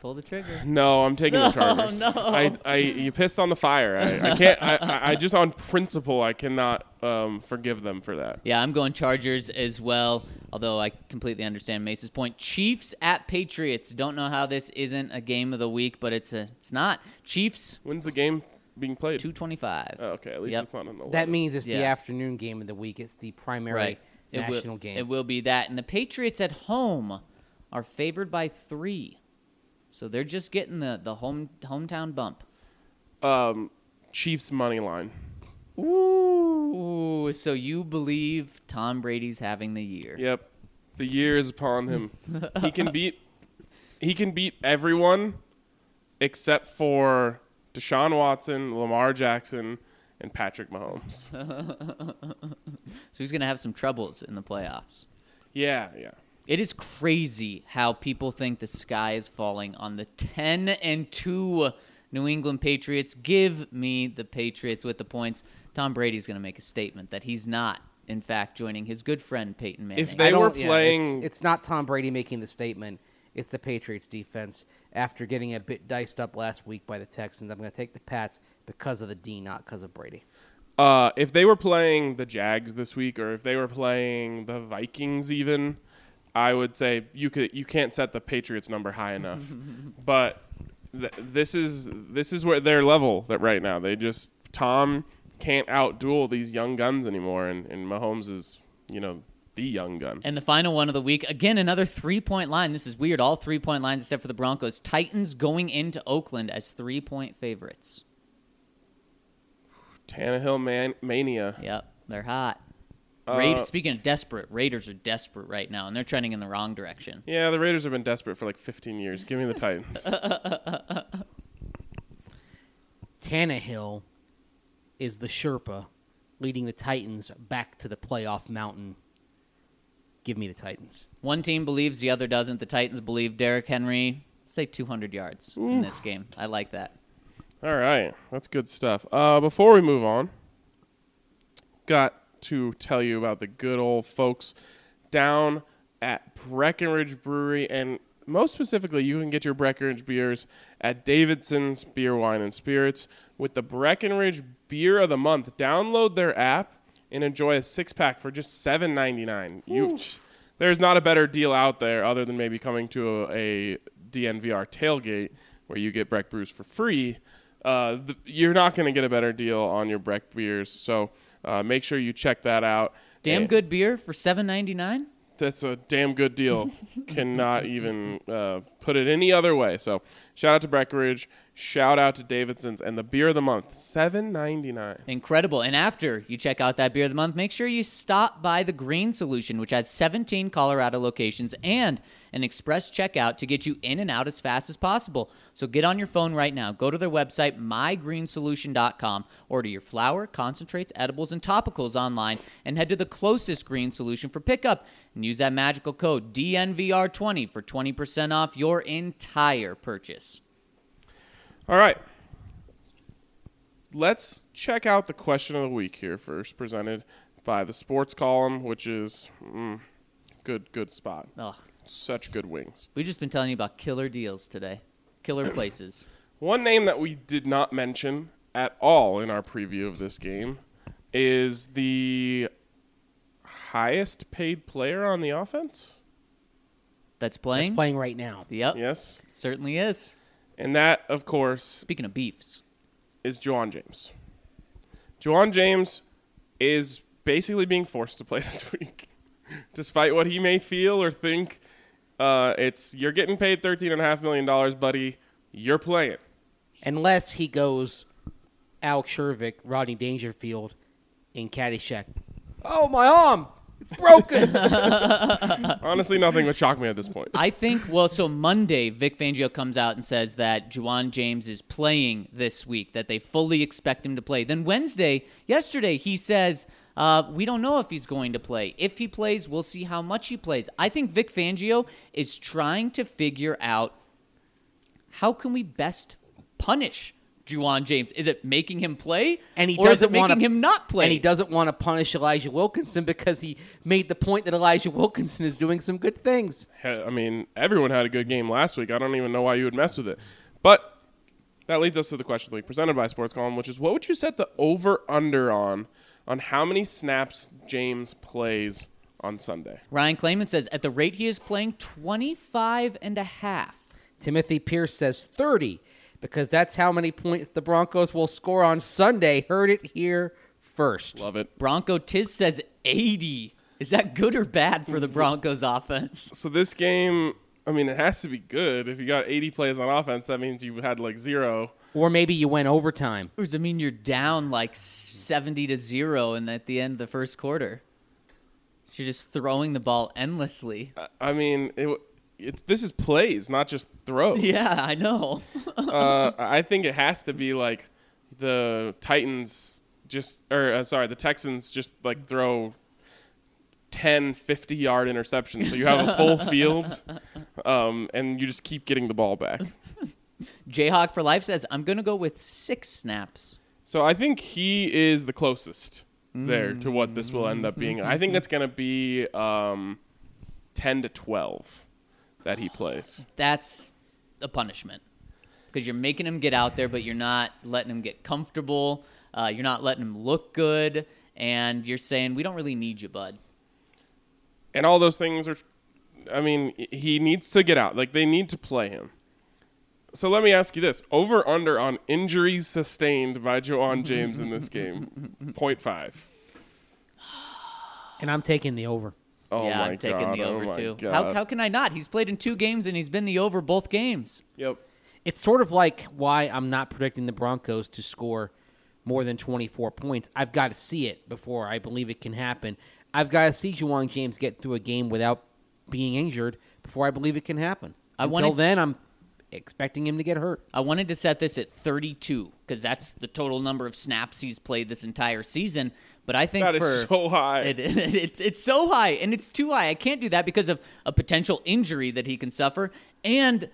D: Pull the trigger.
A: no, I'm taking the Chargers.
D: no.
A: I, I, you pissed on the fire. I, I can't. I, I, I just on principle, I cannot um, forgive them for that.
D: Yeah, I'm going Chargers as well. Although I completely understand Mace's point. Chiefs at Patriots. Don't know how this isn't a game of the week, but it's a it's not. Chiefs
A: When's the game being played?
D: two twenty five.
A: Oh, okay, at least
D: Yep.
A: it's not an 11.
C: That means it's the afternoon game of the week. It's the primary
D: right. It will,
C: national game.
D: It will be that, and the Patriots at home are favored by three, so they're just getting the the home hometown bump.
A: um, Chiefs money line.
D: Ooh, so you believe Tom Brady's having the year?
A: Yep, the year is upon him. he can beat. He can beat everyone, except for Deshaun Watson, Lamar Jackson, and Patrick Mahomes.
D: So he's gonna have some troubles in the playoffs.
A: yeah, yeah.
D: It is crazy how people think the sky is falling on the 10 and 2 New England Patriots. Give me the Patriots with the points. Tom Brady's going to make a statement that he's not, in fact, joining his good friend Peyton Manning.
A: If they
C: I don't-
A: were
C: yeah,
A: playing-
C: it's, it's not Tom Brady making the statement. It's the Patriots defense after getting a bit diced up last week by the Texans. I'm going to take the Pats because of the D, not because of Brady.
A: Uh, if they were playing the Jags this week, or if they were playing the Vikings, even, I would say you could you can't set the Patriots number high enough. but th- this is this is where their level that right now they just Tom can't outduel these young guns anymore, and and Mahomes is you know the young gun.
D: And the final one of the week, again, another three point line. This is weird. All three point lines except for the Broncos. Titans going into Oakland as three point favorites.
A: Tannehill man mania.
D: Yep, they're hot.
A: Uh,
D: Raid- speaking of desperate, Raiders are desperate right now, and they're trending in the wrong direction.
A: Yeah, the Raiders have been desperate for like 15 years. Give me the Titans.
C: Tannehill is the Sherpa leading the Titans back to the playoff mountain. Give me the Titans.
D: One team believes, the other doesn't. The Titans believe Derrick Henry say 200 yards in this game. I like that.
A: All right, that's good stuff. Uh, before we move on, got to tell you about the good old folks down at Breckenridge Brewery, and most specifically, you can get your Breckenridge beers at Davidson's Beer, Wine, and Spirits with the Breckenridge Beer of the Month. Download their app and enjoy a six pack for just seven ninety nine. You, there's not a better deal out there other than maybe coming to a, a DNVR tailgate where you get Breck brews for free. Uh, th- you're not going to get a better deal on your Breck beers, so uh, make sure you check that out.
D: Damn
A: And
D: good beer for 7.99.
A: That's a damn good deal. Cannot even uh, put it any other way. So shout out to Breckenridge, shout out to Davidson's, and the beer of the month, seven ninety nine.
D: Incredible. And after you check out that beer of the month, make sure you stop by the Green Solution, which has 17 Colorado locations and an express checkout to get you in and out as fast as possible. So get on your phone right now. Go to their website, mygreensolution.com, order your flour, concentrates, edibles, and topicals online, and head to the closest Green Solution for pickup. And use that magical code DNVR20 for 20% off your entire purchase.
A: All right. Let's check out the question of the week here first, presented by the sports column, which is mm, good, good spot.
D: Ugh.
A: Such good wings.
D: We've just been telling you about killer deals today, killer places.
A: One name that we did not mention at all in our preview of this game is the highest paid player on the offense.
D: That's
C: That's
D: playing?
C: playing right now.
D: Yep.
A: Yes.
D: Certainly is.
A: And that, of course,
D: Speaking of beefs,
A: is Ja'Wuan James. Ja'Wuan James is basically being forced to play this week. Despite what he may feel or think, uh, it's you're getting paid thirteen and a half million dollars, buddy. You're playing.
C: Unless he goes Al Czervik, Rodney Dangerfield in Caddyshack. Oh, my arm! It's broken!
A: Honestly, nothing would shock me at this point.
D: I think, well, so Monday, Vic Fangio comes out and says that Ja'Wuan James is playing this week, that they fully expect him to play. Then Wednesday, yesterday, he says, uh, we don't know if he's going to play. If he plays, we'll see how much he plays. I think Vic Fangio is trying to figure out how can we best punish Ja'Wuan James? Is it making him play?
C: and he
D: or is it
C: doesn't want
D: making him not play?
C: And he doesn't want to punish Elijah Wilkinson because he made the point that Elijah Wilkinson is doing some good things.
A: I mean, everyone had a good game last week. I don't even know why you would mess with it. But that leads us to the question of the week presented by Sports Column, which is what would you set the over under on on how many snaps James plays on Sunday?
D: Ryan Clayman says at the rate he is playing 25 and a half.
C: Timothy Pierce says 30 because that's how many points the Broncos will score on Sunday. Heard it here first.
A: Love it.
D: Bronco Tiz says 80. Is that good or bad for the Broncos offense?
A: So this game, I mean, it has to be good. If you got 80 plays on offense, that means you had like zero.
C: Or maybe you went overtime.
D: Or does it mean you're down like 70 to 0 and at the end of the first quarter? You're just throwing the ball endlessly.
A: I mean, it, it's this is plays, not just throws.
D: Yeah, I know.
A: uh, I think it has to be like the Titans just, or uh, sorry, the Texans just like throw 10, 50 yard interceptions. So you have a full field, um, and you just keep getting the ball back.
D: Jayhawk for Life says, I'm going to go with six snaps.
A: So I think he is the closest there to what this will end up being. I think it's going to be um, 10 to 12 that he plays.
D: That's a punishment because you're making him get out there, but you're not letting him get comfortable. Uh, you're not letting him look good, and you're saying we don't really need you, bud.
A: And all those things are, I mean, he needs to get out. Like, they need to play him. So let me ask you this over under on injuries sustained by Ja'Wuan James in this game 0.5.
C: And I'm taking the over.
A: Oh
D: yeah,
A: my
D: I'm taking
A: God,
D: the
A: oh
D: over
A: my
D: too.
A: God.
D: How, how can I not? He's played in two games and he's been the over both games.
A: Yep.
C: It's sort of like why I'm not predicting the Broncos to score more than 24 points. I've got to see it before I believe it can happen. I've got to see Ja'Wuan James get through a game without being injured before I believe it can happen.
D: I
C: Until
D: wanted-
C: then, I'm expecting him to get hurt.
D: I wanted to set this at 32 because that's the total number of snaps he's played this entire season. But I think
A: That is
D: for
A: so high.
D: It, it, it's so high, and it's too high. I can't do that because of a potential injury that he can suffer. And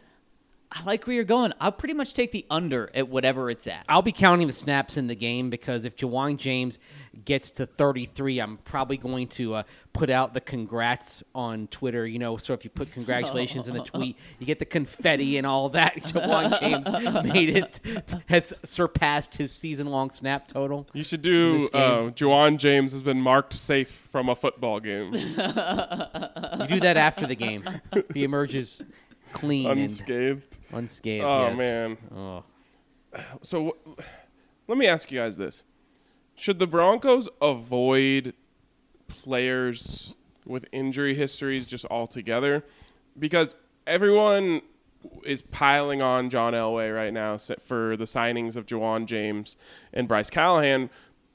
D: I like where you're going. I'll pretty much take the under at whatever it's at.
C: I'll be counting the snaps in the game because if Ja'Wuan James gets to 33, I'm probably going to uh, put out the congrats on Twitter. You know, so if you put congratulations in the tweet, you get the confetti and all that. Ja'Wuan James made it, has surpassed his season long snap total.
A: You should do.
C: this
A: Uh,
C: game.
A: Ja'Wuan James has been marked safe from a football game,
C: You do that after the game. He emerges clean
A: unscathed.
C: and unscathed.
A: Oh
C: yes.
A: man.
C: Oh.
A: So let me ask you guys this: Should the Broncos avoid players with injury histories just altogether? Because everyone is piling on John Elway right now for the signings of Ja'Wuan James and Bryce Callahan.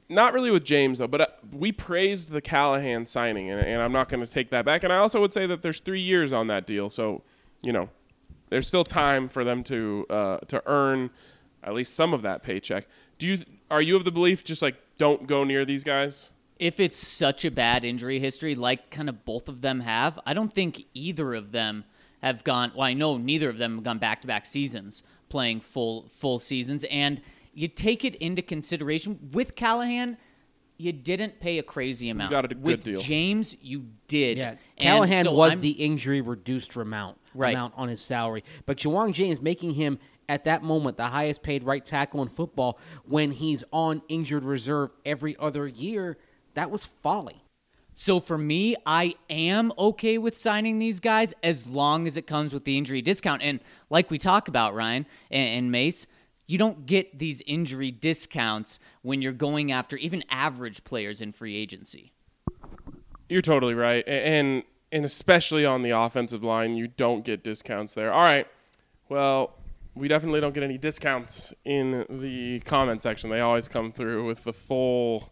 A: Not really with James though, but uh, we praised the Callahan signing, and, and I'm not going to take that back. And I also would say that there's three years on that deal, so you know there's still time for them to uh, to earn at least some of that paycheck. Do you are you of the belief just like don't go near these guys?
D: if it's such a bad injury history like kind of both of them have, I don't think either of them have gone well, I know neither of them have gone back to back seasons playing full full seasons and you take it into consideration with Callahan you didn't pay a crazy amount.
A: got a good
D: with
A: deal.
D: James, you did.
C: Yeah, Callahan
D: so
C: was
D: I'm-
C: the injury reduced amount
D: Right.
C: amount on his salary, but Ja'Wuan James making him at that moment the highest paid right tackle in football when he's on injured reserve every other year. That was folly.
D: So for me, I am okay with signing these guys as long as it comes with the injury discount. And like we talk about, Ryan and, and Mace, you don't get these injury discounts when you're going after even average players in free agency.
A: You're totally right, and and especially on the offensive line, you don't get discounts there. All right, well, we definitely don't get any discounts in the comment section. They always come through with the full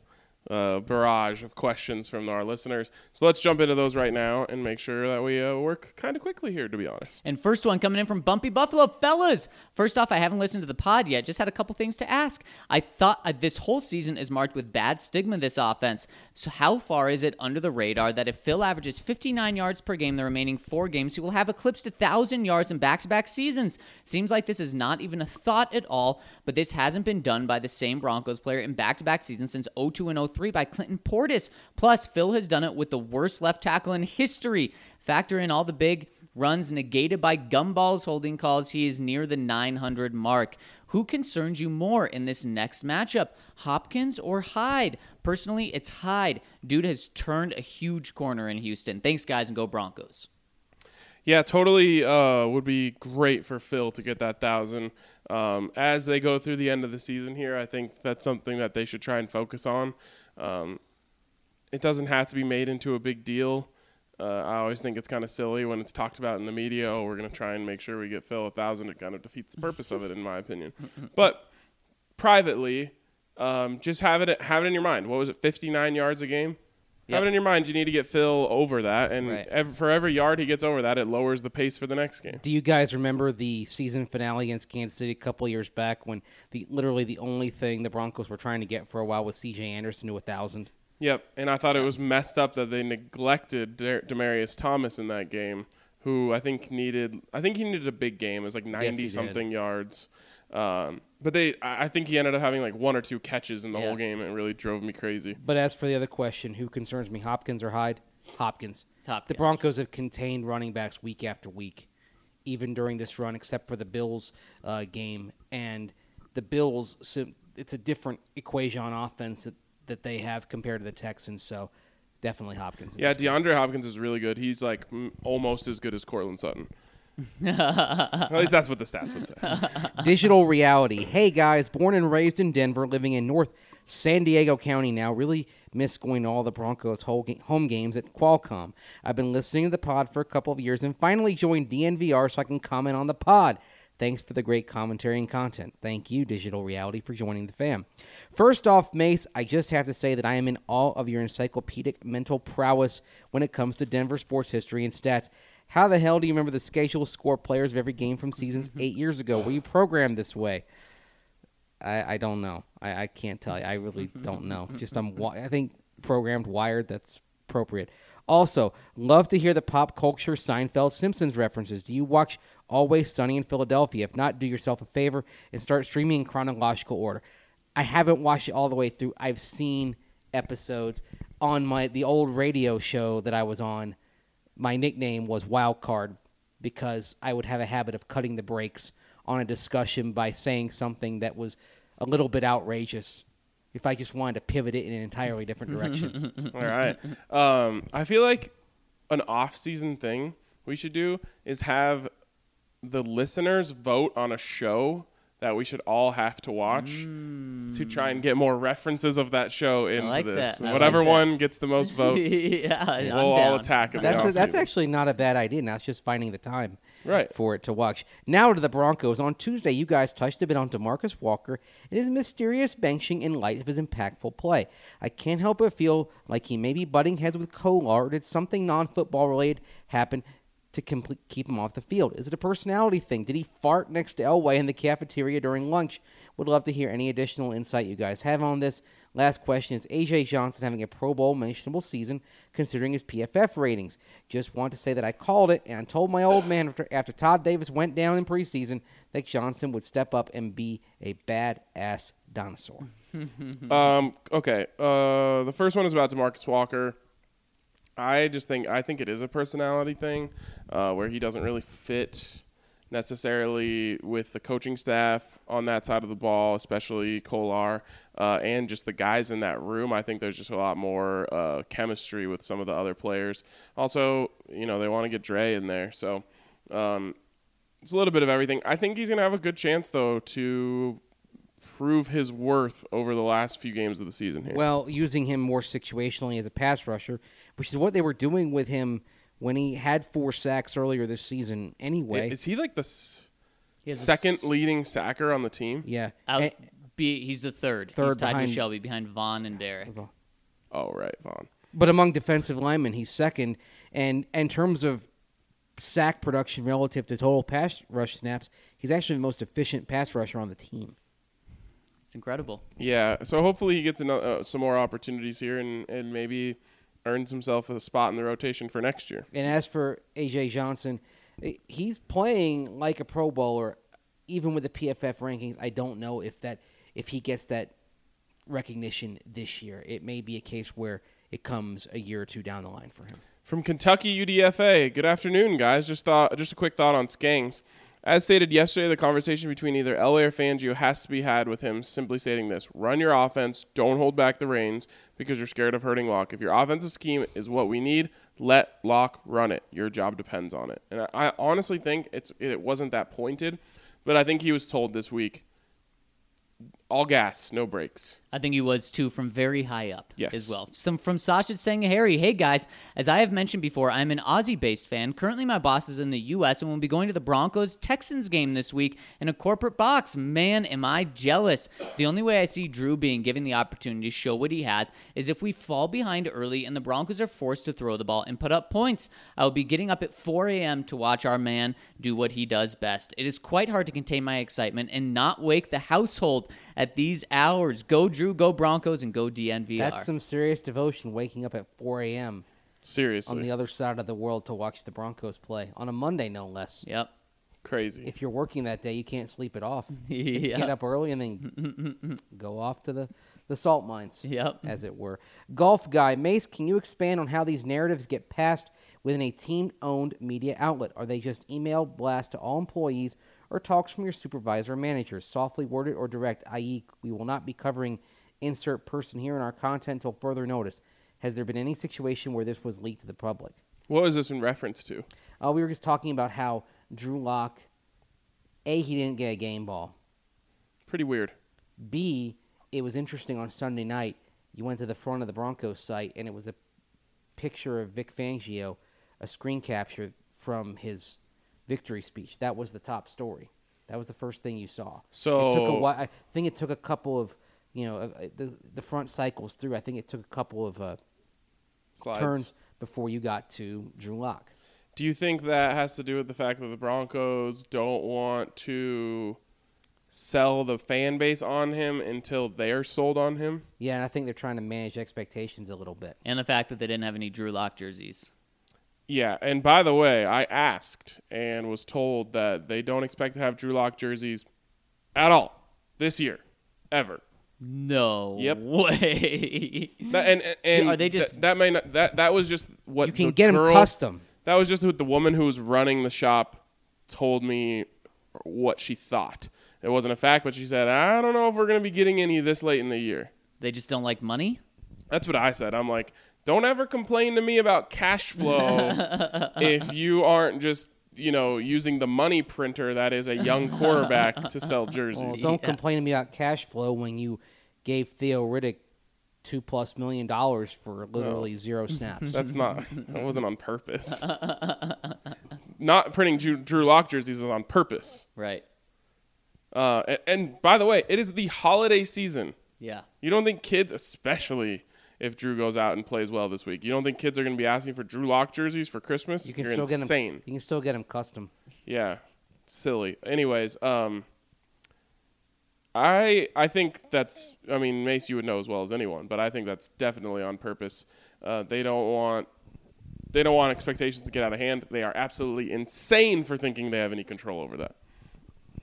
A: uh, barrage of questions from our listeners. So let's jump into those right now and make sure that we uh, work kind of quickly here. To be honest.
D: And first one coming in from Bumpy Buffalo. Fellas, first off, I haven't listened to the pod yet. Just had a couple things to ask. I thought uh, this whole season is marked with bad stigma, this offense. So, how far is it under the radar that if Phil averages 59 yards per game the remaining four games, he will have eclipsed 1,000 yards in back to back seasons? Seems like this is not even a thought at all, but this hasn't been done by the same Broncos player in back to back seasons since 02 and 03 by Clinton Portis. Plus, Phil has done it with the worst left tackle in history. Factor in all the big runs negated by gumballs holding calls. He is near the 900 mark. Who concerns you more in this next matchup, Hopkins or Hyde? Personally, it's Hyde. Dude has turned a huge corner in Houston. Thanks, guys, and go Broncos.
A: Yeah, totally uh, would be great for Phil to get that thousand. Um, as they go through the end of the season here, I think that's something that they should try and focus on. Um, it doesn't have to be made into a big deal. Uh, I always think it's kind of silly when it's talked about in the media. Oh, we're going to try and make sure we get Phil a thousand. It kind of defeats the purpose of it, in my opinion. But privately, um, just have it have it in your mind. What was it? Fifty nine yards a game. Have it in your mind. You need to get Phil over that, and
D: Right.
A: ev- for every yard he gets over that, it lowers the pace for the next game.
C: Do you guys remember the season finale against Kansas City a couple years back when the literally the only thing the Broncos were trying to get for a while was C.J. Anderson to a thousand?
A: Yep, and I thought it was messed up that they neglected De- Demaryius Thomas in that game, who I think needed. I think he needed a big game. It was like ninety
C: did.
A: something yards. Um, but they, I I think he ended up having like one or two catches in the
D: Yeah.
A: whole game, and it really drove me crazy.
C: But as for the other question, who concerns me, Hopkins or Hyde? Hopkins.
D: Hopkins.
C: The Broncos have contained running backs week after week, even during this run, except for the Bills uh, game. And the Bills, sim- it's a different equation on offense that, that they have compared to the Texans. So definitely Hopkins.
A: Yeah,
C: this game.
A: DeAndre Hopkins is really good. He's like almost as good as Courtland Sutton. At least that's what the stats would say.
C: Digital reality. Hey guys, born and raised in Denver, living in North San Diego County now. Really miss going to all the Broncos home games at Qualcomm. I've been listening to the pod for a couple of years and finally joined DNVR so I can comment on the pod. Thanks for the great commentary and content. Thank you, Digital Reality, for joining the fam. First off, Mace, I just have to say that I am in awe of your encyclopedic mental prowess when it comes to Denver sports history and stats. How the hell do you remember the schedule score players of every game from seasons mm-hmm. eight years ago? Were you programmed this way? I, I don't know. I, I can't tell you. I really mm-hmm. don't know. Mm-hmm. Just I'm. I think programmed, wired. That's appropriate. Also, love to hear the pop culture Seinfeld Simpsons references. Do you watch Always Sunny in Philadelphia? If not, do yourself a favor and start streaming in chronological order. I haven't watched it all the way through. I've seen episodes on my the old radio show that I was on. My nickname was Wild Card because I would have a habit of cutting the brakes on a discussion by saying something that was a little bit outrageous. If I just wanted to pivot it in an entirely different direction.
A: All right. Um, I feel like an off-season thing we should do is have the listeners vote on a show that we should all have to watch mm. to try and get more references of that show into
D: like
A: this.
D: that.
A: Whatever
D: like that.
A: one gets the most votes,
D: yeah, I'm
A: we'll all
D: down.
A: attack in the
C: That's that's actually not a bad idea. Now it's just finding the time
A: Right.
C: for it to watch. Now to the Broncos. On Tuesday, you guys touched a bit on Demarcus Walker and his mysterious benching in light of his impactful play. I can't help but feel like he may be butting heads with Kollar or did something non-football related happen to keep him off the field. Is it a personality thing? Did he fart next to Elway in the cafeteria during lunch? Would love to hear any additional insight you guys have on this. Last question is AJ Johnson having a Pro Bowl mentionable season considering his PFF ratings? Just want to say that I called it and told my old man after, after Todd Davis went down in preseason that Johnson would step up and be a badass dinosaur.
A: Um, okay. Uh, the first one is about Demarcus Walker. I just think I think it is a personality thing, uh, where he doesn't really fit necessarily with the coaching staff on that side of the ball, especially Kollar, uh, and just the guys in that room. I think there's just a lot more uh, chemistry with some of the other players. Also, you know, they want to get Dre in there, so um, it's a little bit of everything. I think he's gonna have a good chance though to prove his worth over the last few games of the season here.
C: Well, using him more situationally as a pass rusher, which is what they were doing with him when he had four sacks earlier this season anyway.
A: is he like the s-
C: He
A: second
C: s-
A: leading sacker on the team?
C: yeah.
D: Out,
C: And-
D: be, he's the third.
C: Third
D: he's tied
C: behind-
D: with Shelby behind Von and Derek.
A: Oh right, Von.
C: But among defensive linemen, he's second. And in terms of sack production relative to total pass rush snaps, he's actually the most efficient pass rusher on the team.
D: It's incredible.
A: Yeah, so hopefully he gets ano- uh, some more opportunities here and, and maybe earns himself a spot in the rotation for next year.
C: And as for AJ Johnson, eh, he's playing like a Pro Bowler, even with the PFF rankings. I don't know if that if he gets that recognition this year. It may be a case where it comes a year or two down the line for him.
A: From Kentucky UDFA, good afternoon, guys. Just thought, just a quick thought on Skangs. As stated yesterday, the conversation between either Elway or Fangio has to be had with him simply stating this run your offense, don't hold back the reins because you're scared of hurting Lock. If your offensive scheme is what we need, let Lock run it. Your job depends on it. And I, I honestly think it's it wasn't that pointed, but I think he was told this week all gas, no brakes.
D: I think he was too from very high up
A: Yes.
D: as well. Some from Sasha saying, Harry, hey guys, as I have mentioned before, I'm an Aussie based fan. Currently, my boss is in the U.S. and will be going to the Broncos Texans game this week in a corporate box. Man, am I jealous. The only way I see Drew being given the opportunity to show what he has is if we fall behind early and the Broncos are forced to throw the ball and put up points. I will be getting up at 4 a.m. to watch our man do what he does best. It is quite hard to contain my excitement and not wake the household at these hours. Go Drew, go Broncos, and go DNVR.
C: That's some serious devotion waking up at 4 a.m.
A: Seriously.
C: on the other side of the world to watch the Broncos play on a Monday, no less.
D: Yep.
A: Crazy.
C: If you're working that day, you can't sleep it off. It's
D: Yeah.
C: Get up early and then go off to the, the salt mines,
D: Yep.
C: as it were. Golf guy Mace, can you expand on how these narratives get passed within a team-owned media outlet? Are they just emailed blast to all employees, or talks from your supervisor or manager, softly worded or direct? I.e., we will not be covering insert person here in our content until further notice. Has there been any situation where this was leaked to the public?
A: what was this in reference to?
C: Uh, we were just talking about how Drew Lock, A, he didn't get a game ball.
A: Pretty weird.
C: B, it was interesting on Sunday night. You went to the front of the Broncos site, and it was a picture of Vic Fangio, a screen capture from his victory speech. That was the top story. That was the first thing you saw. So it took a
A: So-
C: while. I think it took a couple of, you know, uh, the the front cycles through. I think it took a couple of uh,
A: Slides.
C: turns before you got to Drew Lock.
A: Do you think that has to do with the fact that the Broncos don't want to sell the fan base on him until they're sold on him.
C: Yeah, and I think they're trying to manage expectations a little bit.
D: And the fact that they didn't have any Drew Lock jerseys.
A: Yeah, and by the way, I asked and was told that they don't expect to have Drew Lock jerseys at all this year, ever.
D: No
A: Yep.
D: way.
A: That, and, and, and
D: are they
A: th-
D: just-
A: that, may not that that was just what
C: You can
A: the
C: get them
A: girl-
C: custom.
A: That was just what the woman who was running the shop told me what she thought. It wasn't a fact, but she said, "I don't know if we're going to be getting any this late in the year."
D: they just don't like money.
A: That's what I said. I'm like, "Don't ever complain to me about cash flow if you aren't just, you know, using the money printer that is a young quarterback to sell jerseys."
C: Well, don't complain to me about cash flow when you gave Theo Riddick two plus million dollars for literally zero snaps.
A: That's not. That wasn't on purpose. not printing Drew, Drew Lock jerseys is on purpose.
D: Right.
A: Uh, and, and by the way, it is the holiday season.
D: Yeah.
A: You don't think kids, especially if Drew goes out and plays well this week, you don't think kids are going to be asking for Drew Lock jerseys for Christmas?
C: you can
A: You're
C: still get
A: insane.
C: them. You can still get them custom.
A: Yeah, silly. Anyways, um, I I think that's. I mean, Mace, you would know as well as anyone, but I think that's definitely on purpose. Uh, they don't want. They don't want expectations to get out of hand. They are absolutely insane for thinking they have any control over that.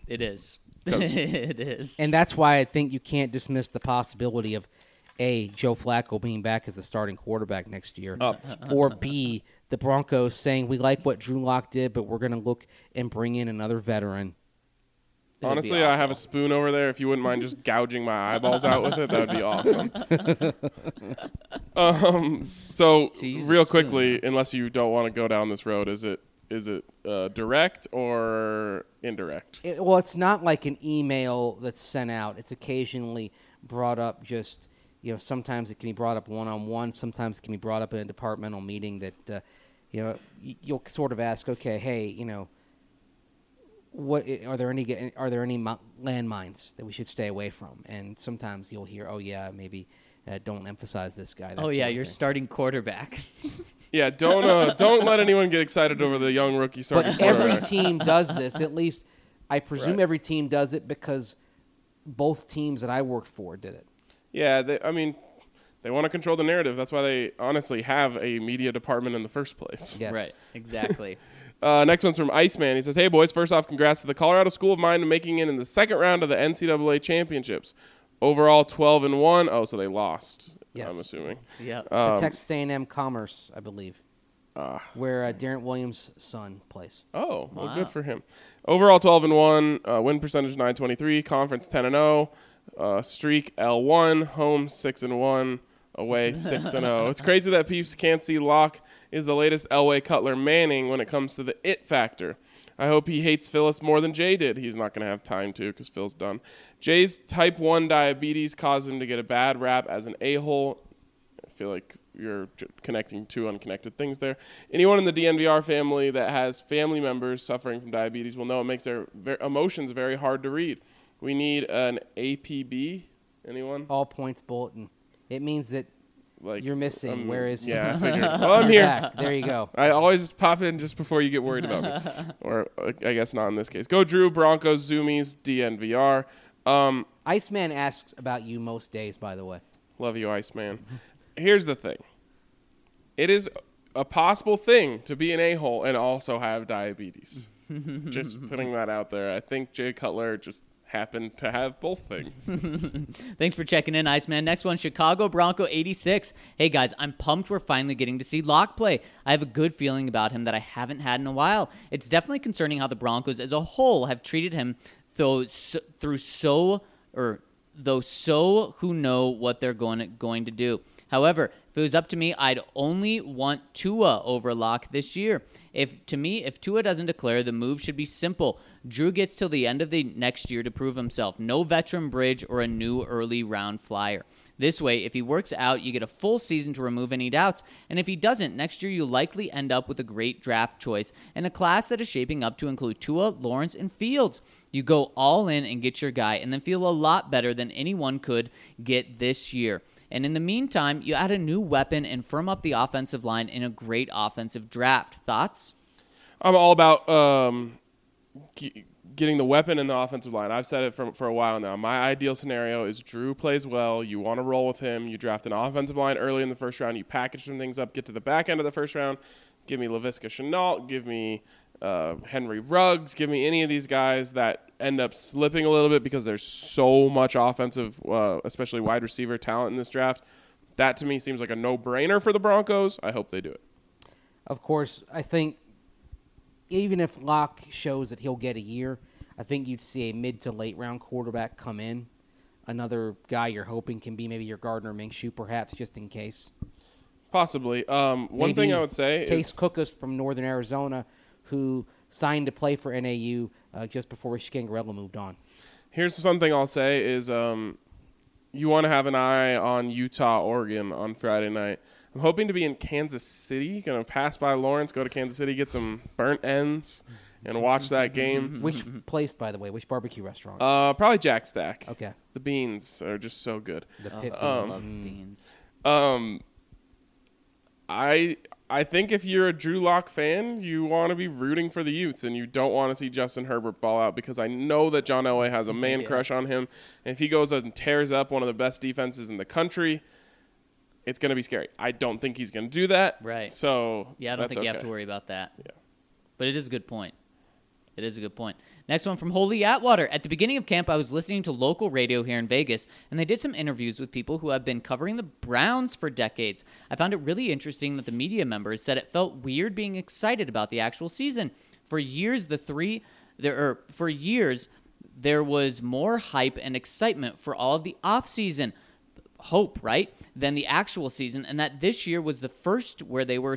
D: It is. it is.
C: And that's why I think you can't dismiss the possibility of A, Joe Flacco being back as the starting quarterback next year. Or B, the Broncos saying we like what Drew Lock did, but we're gonna look and bring in another veteran.
D: be
A: Honestly, I have a spoon over there. If you wouldn't mind just gouging my eyeballs out with it, that would be awesome. um, so
D: So you use a
A: real quickly, unless you don't want to go down this road, is it is it uh, direct or indirect?
C: It, well, it's not like an email that's sent out. It's occasionally brought up just, you know, sometimes it can be brought up one on one, sometimes it can be brought up in a departmental meeting that, uh, you know, you'll sort of ask, okay, hey, you know, what are there any are there any mo- landmines that we should stay away from? And sometimes you'll hear, oh yeah, maybe uh, don't emphasize this guy. that
D: oh yeah,
C: of
D: your
C: thing.
D: starting quarterback.
A: Yeah, don't uh, don't let anyone get excited over the young rookie starting
C: But every team does this. At least, I presume
A: Right.
C: every team does it because both teams that I worked for did it.
A: Yeah, they, I mean, they want to control the narrative. That's why they honestly have a media department in the first place.
C: Yes.
D: Right. Exactly.
A: Uh, next one's from Iceman. He says, "Hey boys, first off, congrats to the Colorado School of Mine making it in the second round of the NCAA championships. Overall, twelve and one. Oh, so they lost.
C: Yes.
A: I'm assuming.
D: yeah.
A: Um,
C: to Texas A&M Commerce, I believe,
A: Ah.
C: where uh, Darren Williams' son plays.
A: Oh, well,
D: Wow.
A: good for him. Overall, 12 and 1, uh, win percentage 923, conference 10 and 0, uh, streak L1, home 6 and 1, away 6 and 0. It's crazy that peeps can't see Lock is the latest Elway Cutler Manning when it comes to the it factor. I hope he hates Phyllis more than Jay did. He's not going to have time to because Phil's done. Jay's type 1 diabetes caused him to get a bad rap as an a hole. I feel like you're j- connecting two unconnected things there. Anyone in the DNVR family that has family members suffering from diabetes will know it makes their ver- emotions very hard to read. We need an APB. Anyone?
C: All points bulletin. It means that
A: Like
C: you're missing.
A: um,
C: Where is he?
A: Yeah, I figured. well, I'm here.
C: back. There you go.
A: I always pop in just before you get worried about me, or uh, I guess not in this case. Go Drew Broncos Zoomies DNVR. Um,
C: Iceman asks about you most days, by the way.
A: Love you, Iceman. Here's the thing. It is a possible thing to be an a-hole and also have diabetes. just putting that out there. I think Jay Cutler just happened to have both things.
D: Thanks for checking in, Iceman. Next one, Chicago Bronco 86. Hey guys, I'm pumped we're finally getting to see Lock play. I have a good feeling about him that I haven't had in a while. It's definitely concerning how the Broncos as a whole have treated him though so, through so or though so who know what they're going to, going to do. However, if it was up to me, I'd only want Tua over Lock this year. If to me, if Tua doesn't declare, the move should be simple. Drew gets till the end of the next year to prove himself. No veteran bridge or a new early round flyer. This way, if he works out, you get a full season to remove any doubts. And if he doesn't, next year you likely end up with a great draft choice and a class that is shaping up to include Tua, Lawrence, and Fields. You go all in and get your guy, and then feel a lot better than anyone could get this year. And in the meantime, you add a new weapon and firm up the offensive line in a great offensive draft. Thoughts?
A: I'm all about um, getting the weapon in the offensive line. I've said it for, for a while now. My ideal scenario is Drew plays well. You want to roll with him. You draft an offensive line early in the first round. You package some things up, get to the back end of the first round. Give me Laviska Shenault. Give me uh, Henry Ruggs. Give me any of these guys that end up slipping a little bit because there's so much offensive, uh, especially wide receiver talent in this draft. That to me seems like a no brainer for the Broncos. I hope they do it.
C: Of course, I think even if Lock shows that he'll get a year, I think you'd see a mid to late round quarterback come in. Another guy you're hoping can be maybe your Gardner Minshew, perhaps, just in case.
A: Possibly. Um, one
C: Maybe
A: thing I would say
C: Case
A: is
C: Cookus from Northern Arizona, who signed to play for NAU uh, just before Scangarello moved on.
A: here's something I'll say is um, you want to have an eye on Utah, Oregon on Friday night. I'm hoping to be in Kansas City. Gonna pass by Lawrence, go to Kansas City, get some burnt ends, and watch that game.
C: Which place, by the way? Which barbecue restaurant?
A: Uh, probably Jack Stack.
C: okay.
A: The beans are just so good.
C: The pit
D: Oh,
C: beans.
D: love
C: Mm.
D: beans.
A: Um, I I think if you're a Drew Lock fan, you want to be rooting for the Utes, and you don't want to see Justin Herbert ball out because I know that John Elway has a mm-hmm. man crush on him. And if he goes and tears up one of the best defenses in the country, it's going to be scary. I don't think he's going to do that.
D: Right.
A: So
D: Yeah, I don't think you have to worry about that.
A: Yeah.
D: But it is a good point. It is a good point. Next one from Holy Atwater. At the beginning of camp, I was listening to local radio here in Vegas, and they did some interviews with people who have been covering the Browns for decades. I found it really interesting that the media members said it felt weird being excited about the actual season. For years, the three there or for years there was more hype and excitement for all of the off season hope, right, than the actual season, and that this year was the first where they were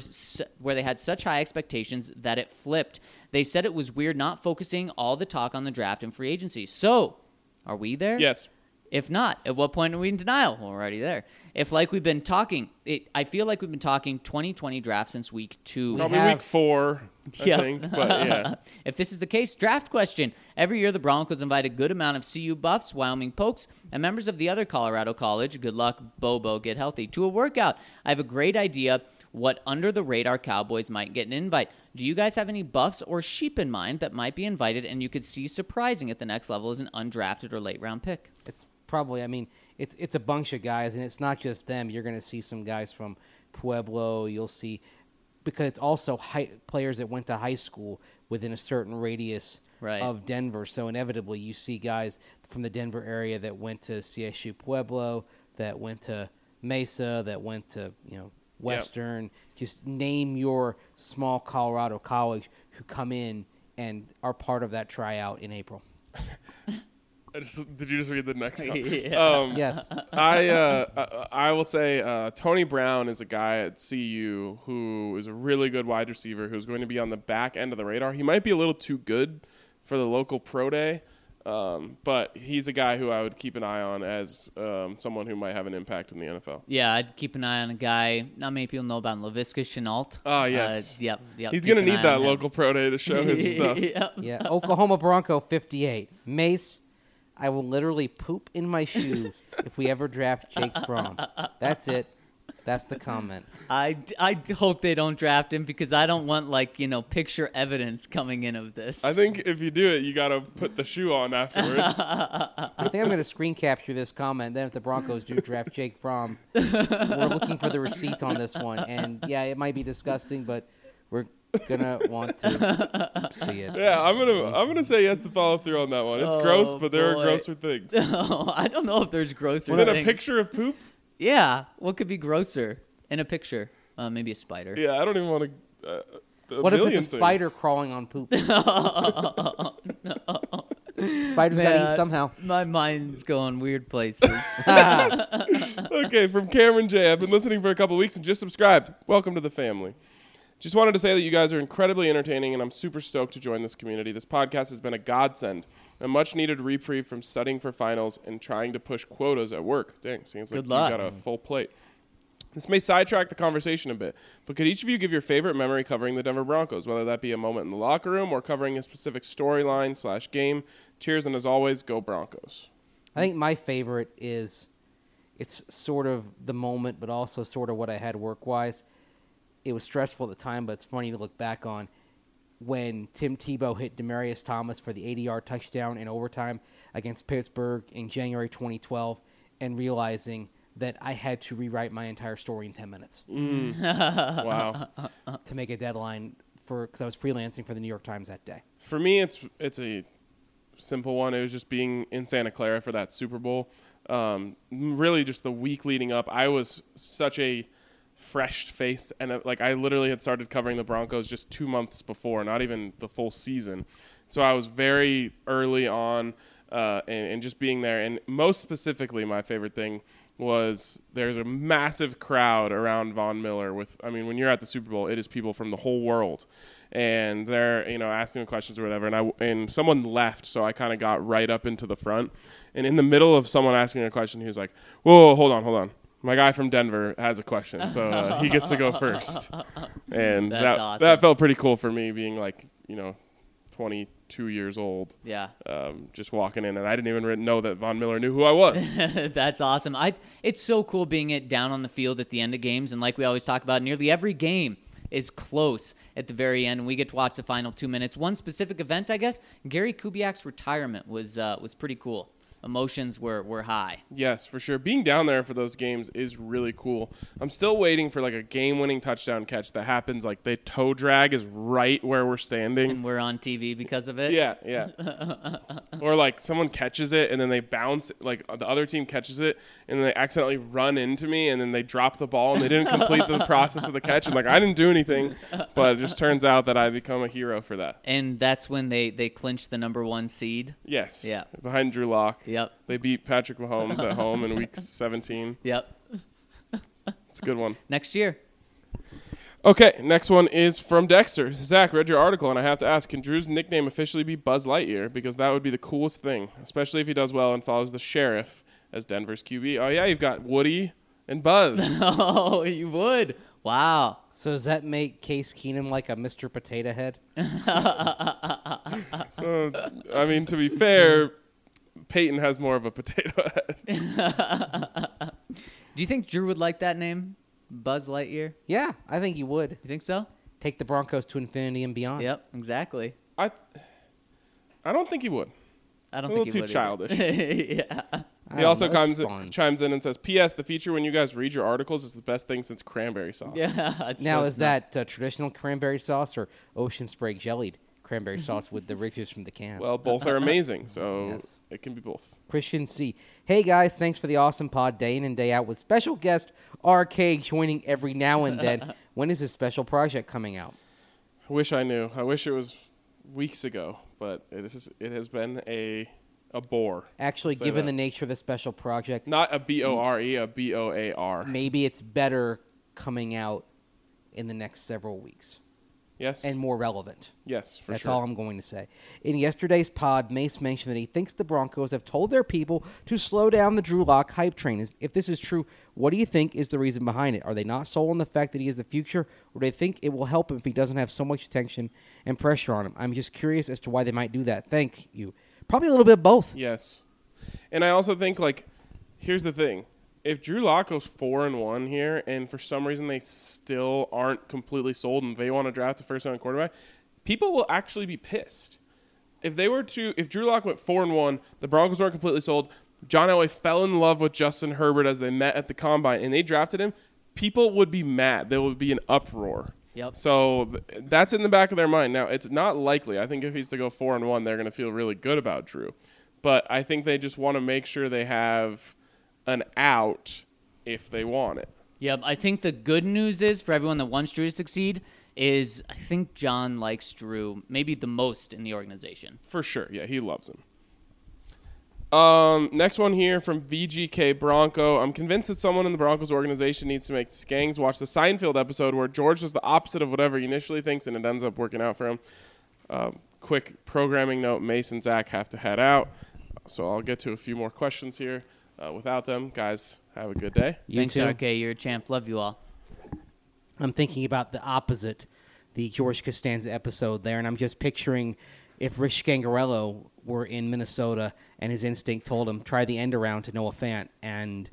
D: where they had such high expectations that it flipped. They said it was weird not focusing all the talk on the draft and free agency. So, are we there?
A: Yes.
D: If not, at what point are we in denial? We're already there. If, like we've been talking, it, I feel like we've been talking 2020 draft since week two.
A: Probably
C: have-
A: week four, I
D: Yeah.
A: think. But yeah.
D: if this is the case, draft question. Every year, the Broncos invite a good amount of CU buffs, Wyoming pokes, and members of the other Colorado college, good luck, Bobo, get healthy, to a workout. I have a great idea what under the radar Cowboys might get an invite. Do you guys have any buffs or sheep in mind that might be invited and you could see surprising at the next level as an undrafted or late round pick?
C: It's probably. I mean, it's it's a bunch of guys, and it's not just them. You're going to see some guys from Pueblo. You'll see because it's also high, players that went to high school within a certain radius
D: Right.
C: of Denver. So inevitably, you see guys from the Denver area that went to CSU Pueblo, that went to Mesa, that went to you know Western. Just name your small Colorado college who come in and are part of that tryout in April.
A: I just, did you just read the next one?
D: Yeah.
A: Um,
C: Yes.
A: I uh, I I will say uh, Tony Brown is a guy at CU who is a really good wide receiver who's going to be on the back end of the radar. He might be a little too good for the local pro day, um, but he's a guy who I would keep an eye on as um, someone who might have an impact in the NFL.
D: Yeah, I'd keep an eye on a guy. Not many people know about Laviska Shenault.
A: Ah, yes.
D: Uh, yep, yep.
A: He's going to need that
D: on him.
A: local pro day to show his stuff.
D: Yep.
C: Yeah, Oklahoma Bronco 58. Mace, I will literally poop in my shoe if we ever draft Jake Fromm. That's it. That's the comment.
D: I, I hope they don't draft him because I don't want like you know picture evidence coming in of this.
A: I think if you do it, you got to put the shoe on afterwards.
C: I think I'm going to screen capture this comment. Then, if the Broncos do draft Jake Fromm, we're looking for the receipt on this one. And yeah, it might be disgusting, but we're gonna want to see it.
A: yeah, I'm gonna I'm gonna say you have to follow through on that one. It's gross,
D: Oh,
A: but there
D: boy.
A: are grosser things.
D: I don't know if there's grosser.
A: Within a picture of poop?
D: Yeah, what could be grosser in a picture? Uh, maybe a spider.
A: Yeah, I don't even want to. Uh,
C: What if it's
A: million
C: a spider crawling on poop? Spider's got to eat somehow.
D: My mind's going weird places.
A: okay, from Cameron J. I've been listening for a couple weeks and just subscribed. Welcome to the family. Just wanted to say that you guys are incredibly entertaining, and I'm super stoked to join this community. This podcast has been a godsend, a much needed reprieve from studying for finals and trying to push quotas at work. Dang, seems like
D: Good luck.
A: you got a full plate. This may sidetrack the conversation a bit, but could each of you give your favorite memory covering the Denver Broncos, whether that be a moment in the locker room or covering a specific storyline slash game? Cheers, and as always, go Broncos.
C: I think my favorite is it's sort of the moment, but also sort of what I had work wise. It was stressful at the time, but it's funny to look back on. When Tim Tebow hit Demaryius Thomas for the 80-yard touchdown in overtime against Pittsburgh in January 2012, and realizing that I had to rewrite my entire story in 10 minutes
A: wow.
C: to make a deadline for because I was freelancing for the New York Times that day.
A: For me, it's it's a simple one. It was just being in Santa Clara for that Super Bowl. Um, really, just the week leading up, I was such a fresh face, and uh, like I literally had started covering the Broncos just two months before, not even the full season. So I was very early on, uh, and, and just being there. And most specifically, my favorite thing was there's a massive crowd around Von Miller with I mean when you're at the Super Bowl it is people from the whole world and they're you know asking questions or whatever and I and someone left so I kind of got right up into the front and in the middle of someone asking a question he was like whoa, hold on hold on my guy from Denver has a question so uh, he gets to go first and
D: That's
A: that
D: awesome.
A: that felt pretty cool for me being like you know 22 years old
D: Yeah.
A: um, just walking in and I didn't even know that Von Miller knew who I was
D: That's awesome. I it's so cool being it down on the field at the end of games, and like we always talk about, nearly every game is close at the very end. and We get to watch the final two minutes. One specific event, I guess, Gary Kubiak's retirement was uh, was pretty cool. Emotions were were high.
A: Yes, for sure. Being down there for those games is really cool. I'm still waiting for like a game-winning touchdown catch that happens. Like the toe drag is right where we're standing.
D: And we're on TV because of it.
A: Yeah, yeah. or like someone catches it and then they bounce. Like the other team catches it and they accidentally run into me and then they drop the ball and they didn't complete the process of the catch. And like I didn't do anything, but it just turns out that I become a hero for that.
D: And that's when they they clinch the number one seed.
A: Yes.
D: Yeah.
A: Behind Drew Lock.
D: Yep.
A: They beat Patrick Mahomes at home in Week 17.
D: Yep.
A: It's a good one.
D: Next year.
A: Okay, next one is from Dexter. Zac, read your article, and I have to ask: Can Drew's nickname officially be Buzz Lightyear? Because that would be the coolest thing, especially if he does well and follows the sheriff as Denver's QB. Oh yeah, you've got Woody and Buzz.
D: Oh, you would. Wow.
C: So does that make Case Keenum like a Mr. Potato Head?
A: Uh, I mean, to be fair, Peyton has more of a potato head.
D: Do you think Drew would like that name, Buzz Lightyear?
C: Yeah, I think he would.
D: You think so?
C: Take the Broncos to infinity and beyond.
D: Yep, exactly.
A: I, I don't think he would.
D: I don't
A: A little
D: think he
A: too
D: would
A: childish.
D: yeah.
A: He also
C: know,
A: comes
C: fun.
A: chimes in and says, "P.S. The feature when you guys read your articles is the best thing since cranberry sauce."
D: Yeah.
C: Now,
D: so
C: is
D: smart.
C: that uh, traditional cranberry sauce or ocean spray jellied cranberry mm-hmm. sauce with the Richters from the can?
A: Well, both are amazing, so
C: Yes.
A: it can be both.
C: Christian C. Hey guys, thanks for the awesome pod day in and day out with special guest RK joining every now and then. when is this special project coming out?
A: I wish I knew. I wish it was weeks ago, but it is. It has been a a bore.
C: Actually,
A: Say
C: given
A: that.
C: the nature of the special project,
A: Not a B O R E, a B O A R.
C: maybe it's better coming out in the next several weeks
A: Yes.
C: and more relevant.
A: yes, for
C: That's
A: sure.
C: all I'm going to say. In yesterday's pod, Mace mentioned that he thinks the Broncos have told their people to slow down the Drew Lock hype train. If- this is true, what do you think is the reason behind it? Are they not sold on the fact that he is the future, or do they think it will help him if he doesn't have so much attention and pressure on him? I'm just curious as to why they might do that. Thank you. Probably a little bit both.
A: Yes. And I also think like here's the thing. If Drew Lock goes four and one here and for some reason they still aren't completely sold and they want to draft a first round quarterback, people will actually be pissed. If they were to if Drew Lock went four and one, the Broncos weren't completely sold, John Elway fell in love with Justin Herbert as they met at the combine and they drafted him, people would be mad. There would be an uproar.
D: Yep.
A: So that's in the back of their mind. Now it's not likely. I think if he's to go four and one, they're going to feel really good about Drew. But I think they just want to make sure they have an out if they want it.
D: Yep. I think the good news is for everyone that wants Drew to succeed is I think John likes Drew maybe the most in the organization.
A: For sure. Yeah, he loves him. Um, next one here from VGK Bronco. I'm convinced that someone in the Broncos organization needs to make Skangs watch the Seinfeld episode where George does the opposite of whatever he initially thinks and it ends up working out for him. Um, quick programming note Mason and Zac have to head out. So I'll get to a few more questions here. Uh, without them, guys, have a good day.
C: You
D: Thanks,
C: too.
D: RK. You're a champ. Love you all.
C: I'm thinking about the opposite, the George Costanza episode there, and I'm just picturing if Rich Scangarello were in Minnesota and his instinct told him try the end around to Noah Fant and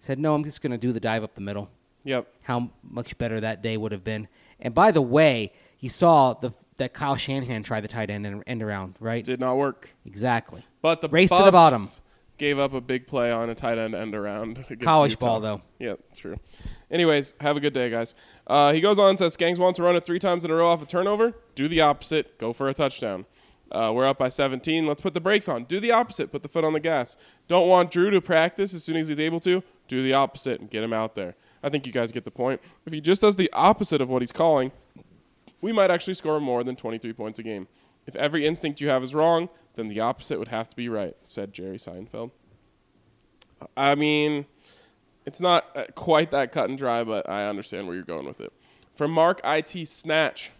C: said no, I'm just going to do the dive up the middle.
A: Yep.
C: How much better that day would have been. And by the way, you saw the that Kyle Shanahan tried the tight end and end around, right?
A: Did not work.
C: Exactly.
A: But the
C: Race to the bottom.
A: Gave up a big play on a tight end end around.
C: College
A: Utah.
C: ball, though.
A: Yeah, true. Anyways, have a good day, guys. Uh, he goes on and says, Skangs wants to run it three times in a row off a turnover. Do the opposite. Go for a touchdown. Uh, we're up by 17. Let's put the brakes on. Do the opposite. Put the foot on the gas. Don't want Drew to practice as soon as he's able to. Do the opposite and get him out there. I think you guys get the point. If he just does the opposite of what he's calling, we might actually score more than 23 points a game. If every instinct you have is wrong, then the opposite would have to be right, said Jerry Seinfeld. I mean, it's not uh, quite that cut and dry, but I understand where you're going with it. From Mark IT Snatch.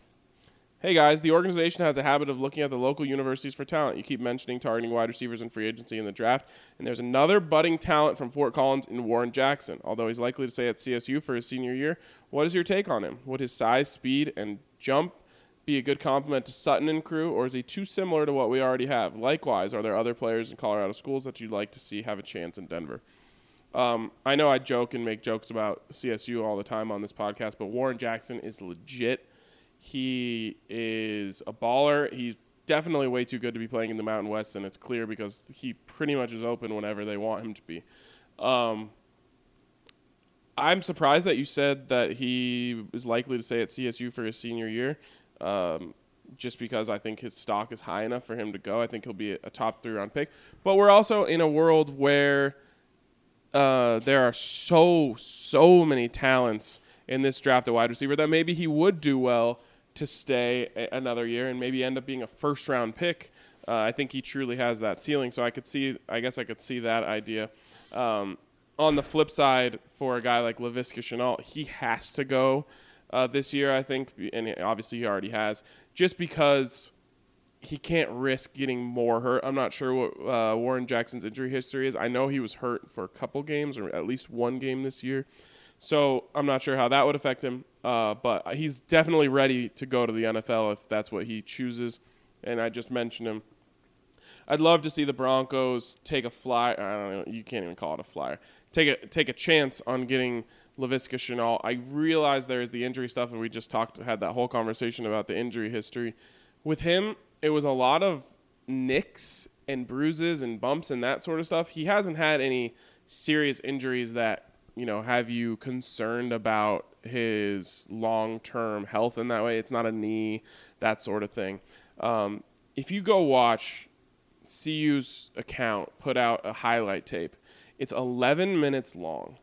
A: Hey guys, the organization has a habit of looking at the local universities for talent. You keep mentioning targeting wide receivers in free agency in the draft, and there's another budding talent from Fort Collins in Warren Jackson. Although he's likely to stay at CSU for his senior year, what is your take on him? Would his size, speed, and jump be a good complement to Sutton and crew, or is he too similar to what we already have? Likewise, are there other players in Colorado schools that you'd like to see have a chance in Denver? Um, I know I joke and make jokes about CSU all the time on this podcast, but Warren Jackson is legit. He is a baller. He's definitely way too good to be playing in the Mountain West, and it's clear because he pretty much is open whenever they want him to be. Um, I'm surprised that you said that he is likely to stay at CSU for his senior year, um, just because I think his stock is high enough for him to go. I think he'll be a top three round pick. But we're also in a world where uh, there are so so many talents in this draft at wide receiver that maybe he would do well to stay a- another year and maybe end up being a first round pick. Uh, I think he truly has that ceiling. So I could see, I guess I could see that idea. Um, on the flip side, for a guy like Laviska Shenault, he has to go uh, this year, I think, and obviously he already has, just because he can't risk getting more hurt. I'm not sure what uh, Warren Jackson's injury history is. I know he was hurt for a couple games or at least one game this year. So I'm not sure how that would affect him. Uh, but he's definitely ready to go to the NFL if that's what he chooses. And I just mentioned him. I'd love to see the Broncos take a fly. I don't know. You can't even call it a flyer. Take a take a chance on getting Laviska Shenault. I realize there is the injury stuff, and we just talked had that whole conversation about the injury history. With him, it was a lot of nicks and bruises and bumps and that sort of stuff. He hasn't had any serious injuries that you know have you concerned about his long term health in that way. It's not a knee, that sort of thing. Um, if you go watch CU's account put out a highlight tape. It's 11 minutes long.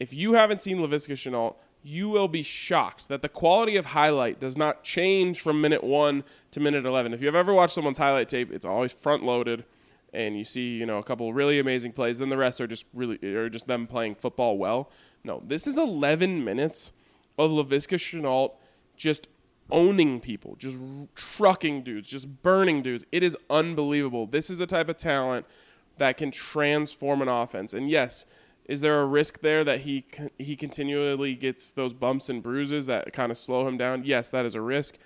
A: If you haven't seen Laviska Shenault, you will be shocked that the quality of highlight does not change from minute one to minute 11. If you've ever watched someone's highlight tape, it's always front loaded and you see, you know, a couple really amazing plays, then the rest are just really are just them playing football well. No, this is 11 minutes of Laviska Shenault just owning people, just trucking dudes, just burning dudes. It is unbelievable. This is the type of talent that can transform an offense. And yes, is there a risk there that he he continually gets those bumps and bruises that kind of slow him down? Yes, that is a risk.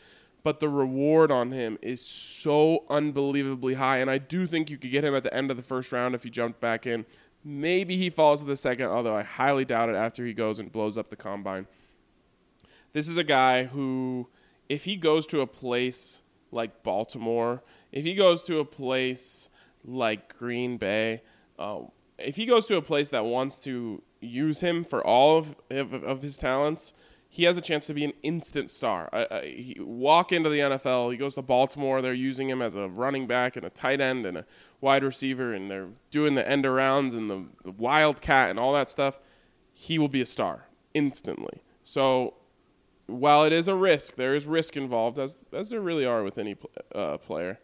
A: But the reward on him is so unbelievably high. And I do think you could get him at the end of the first round if he jumped back in. Maybe he falls to the second, although I highly doubt it after he goes and blows up the combine. This is a guy who, if he goes to a place like Baltimore, if he goes to a place like Green Bay, uh, if he goes to a place that wants to use him for all of, of, of his talents, he has a chance to be an instant star. Uh, uh, he walk into the NFL. He goes to Baltimore. They're using him as a running back and a tight end and a wide receiver, and they're doing the end arounds and the, the wildcat and all that stuff. He will be a star instantly. So while it is a risk, there is risk involved, as as there really are with any uh, player.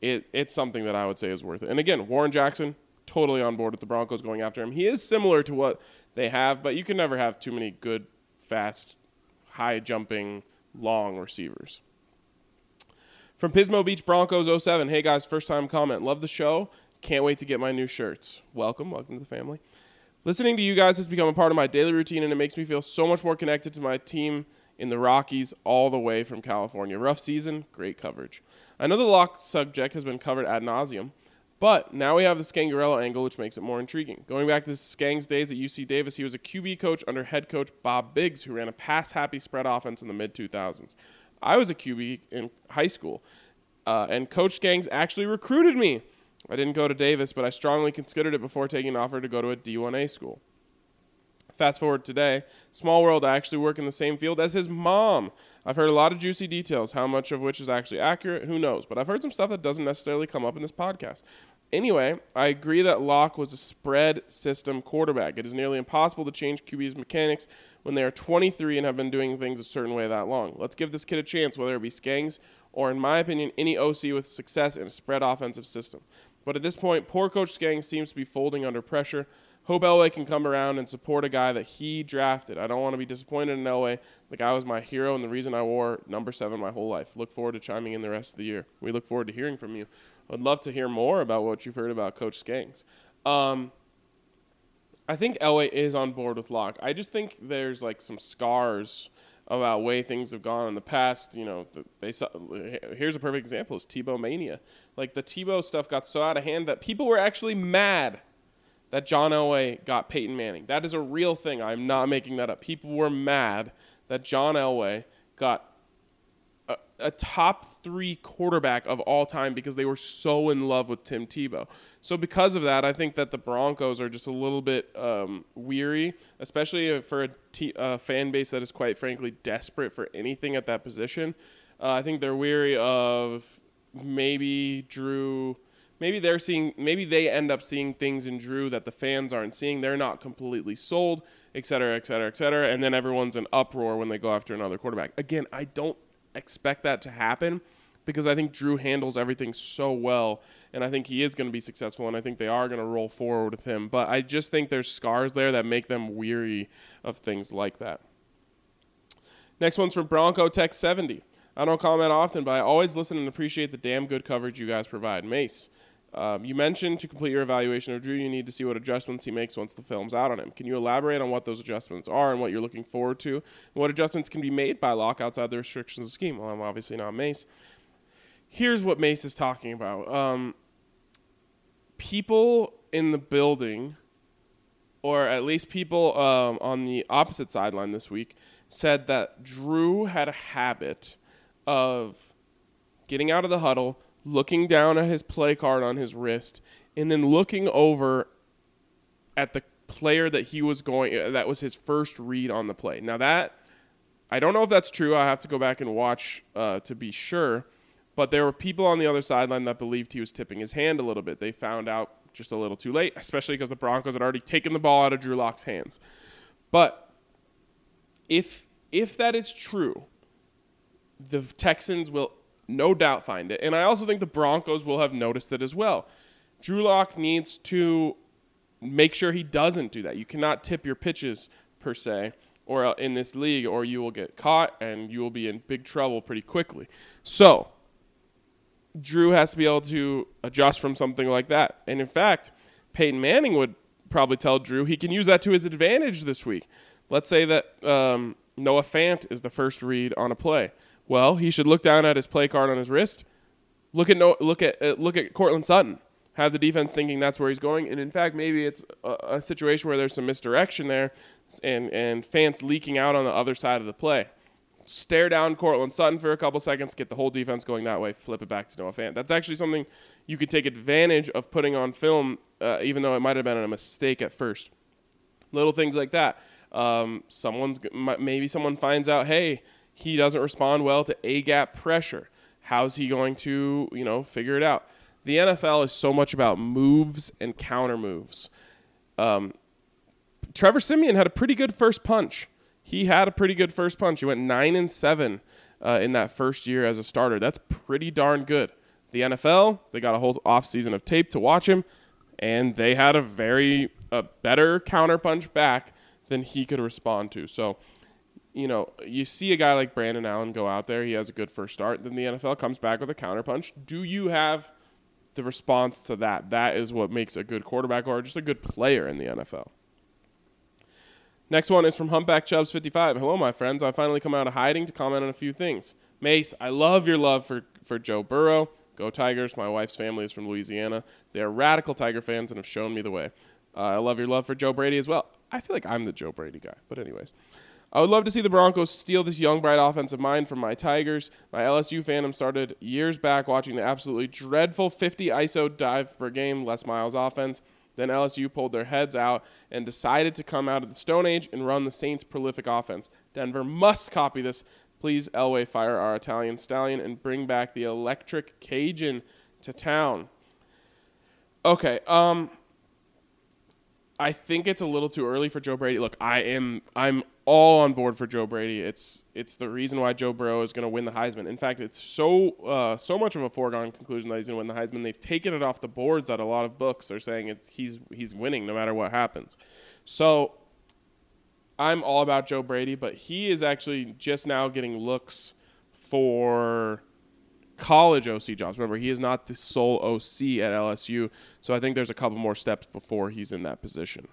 A: It it's something that I would say is worth it. And again, Warren Jackson totally on board with the Broncos going after him. He is similar to what they have, but you can never have too many good, fast, high jumping, long receivers. From Pismo Beach Broncos 07. Hey guys, first time comment. Love the show. Can't wait to get my new shirts. Welcome, welcome to the family. Listening to you guys has become a part of my daily routine, and it makes me feel so much more connected to my team in the Rockies all the way from California. Rough season, great coverage. I know the lock subject has been covered ad nauseum, but now we have the Scangarello angle, which makes it more intriguing. Going back to Skang's days at UC Davis, he was a QB coach under head coach Bob Biggs, who ran a pass happy spread offense in the mid 2000s. I was a QB in high school, uh, and Coach Skangs actually recruited me. I didn't go to Davis, but I strongly considered it before taking an offer to go to a D1A school. Fast forward today, small world, I actually work in the same field as his mom. I've heard a lot of juicy details, how much of which is actually accurate, who knows. But I've heard some stuff that doesn't necessarily come up in this podcast. Anyway, I agree that Lock was a spread system quarterback. It is nearly impossible to change QB's mechanics when they are 23 and have been doing things a certain way that long. Let's give this kid a chance, whether it be Skangs or, in my opinion, any OC with success in a spread offensive system. But at this point, poor Coach Skangs seems to be folding under pressure. Hope Elway can come around and support a guy that he drafted. I don't want to be disappointed in Elway. The guy was my hero and the reason I wore number seven my whole life. Look forward to chiming in the rest of the year. We look forward to hearing from you. I'd love to hear more about what you've heard about Coach Skangs. Um, I think Elway is on board with Lock. I just think there's like some scars about way things have gone in the past. You know, they saw. Here's a perfect example: is Tebow mania. Like the Tebow stuff got so out of hand that people were actually mad that John Elway got Peyton Manning. That is a real thing. I'm not making that up. People were mad that John Elway got a, a, top three quarterback of all time because they were so in love with Tim Tebow. So because of that, I think that the Broncos are just a little bit um, weary, especially for a uh, fan base that is quite frankly desperate for anything at that position. Uh, I think they're weary of maybe Drew maybe they're seeing maybe they end up seeing things in Drew that the fans aren't seeing. They're not completely sold, et cetera, et cetera, et cetera. And then everyone's in uproar when they go after another quarterback. Again, I don't expect that to happen because I think Drew handles everything so well, and I think he is going to be successful, and I think they are going to roll forward with him. But I just think there's scars there that make them weary of things like that. Next one's from Bronco Tech 70. I don't comment often, but I always listen and appreciate the damn good coverage you guys provide. Mace, um, you mentioned to complete your evaluation of Drew, you need to see what adjustments he makes once the film's out on him. Can you elaborate on what those adjustments are and what you're looking forward to? What adjustments can be made by Lock outside the restrictions of the scheme? Well, I'm obviously not Mace. Here's what Mace is talking about. Um, people in the building, or at least people um, on the opposite sideline this week, said that Drew had a habit of getting out of the huddle – looking down at his play card on his wrist, and then looking over at the player that he was going that was his first read on the play. Now that I don't know if that's true. I have to go back and watch uh, to be sure. But there were people on the other sideline that believed he was tipping his hand a little bit. They found out just a little too late, especially because the Broncos had already taken the ball out of Drew Lock's hands. But if if that is true, the Texans will no doubt find it. And I also think the Broncos will have noticed it as well. Drew Lock needs to make sure he doesn't do that. You cannot tip your pitches per se or in this league or you will get caught and you will be in big trouble pretty quickly. So, Drew has to be able to adjust from something like that. And in fact, Peyton Manning would probably tell Drew he can use that to his advantage this week. Let's say that um, Noah Fant is the first read on a play. Well, he should look down at his play card on his wrist. Look at no, look at uh, look at Courtland Sutton. Have the defense thinking that's where he's going, and in fact, maybe it's a, a situation where there's some misdirection there, and and Fant's leaking out on the other side of the play. Stare down Courtland Sutton for a couple seconds, get the whole defense going that way, flip it back to Noah Fant. That's actually something you could take advantage of putting on film, uh, even though it might have been a mistake at first. Little things like that. Um, someone's maybe someone finds out, hey, he doesn't respond well to A gap pressure. How's he going to, you know, figure it out? The NFL is so much about moves and counter moves. Um, Trevor Siemian had a pretty good first punch. He had a pretty good first punch. He went nine and seven uh, in that first year as a starter. That's pretty darn good. The NFL, they got a whole offseason of tape to watch him, and they had a very a better counter punch back than he could respond to. So you know, you see a guy like Brandon Allen go out there, he has a good first start, then the NFL comes back with a counterpunch. Do you have the response to that? That is what makes a good quarterback or just a good player in the NFL. Next one is from Humpback Chubbs 55. Hello, my friends. I finally come out of hiding to comment on a few things. Mace, I love your love for, for Joe Burrow. Go Tigers. My wife's family is from Louisiana. They are radical Tiger fans and have shown me the way. Uh, I love your love for Joe Brady as well. I feel like I'm the Joe Brady guy, but anyways. I would love to see the Broncos steal this young, bright offensive mind from my Tigers. My LSU fandom started years back watching the absolutely dreadful 50 ISO dive per game, Les Miles offense. Then LSU pulled their heads out and decided to come out of the Stone Age and run the Saints' prolific offense. Denver must copy this. Please, Elway, fire our Italian stallion and bring back the electric Cajun to town. Okay, um, I think it's a little too early for Joe Brady. Look, I am I'm all on board for Joe Brady. It's it's the reason why Joe Burrow is going to win the Heisman. In fact, it's so uh, so much of a foregone conclusion that he's going to win the Heisman. They've taken it off the boards at a lot of books. They're saying it's, he's he's winning no matter what happens. So I'm all about Joe Brady, but he is actually just now getting looks for college OC jobs. Remember, he is not the sole OC at LSU, so I think there's a couple more steps before he's in that position.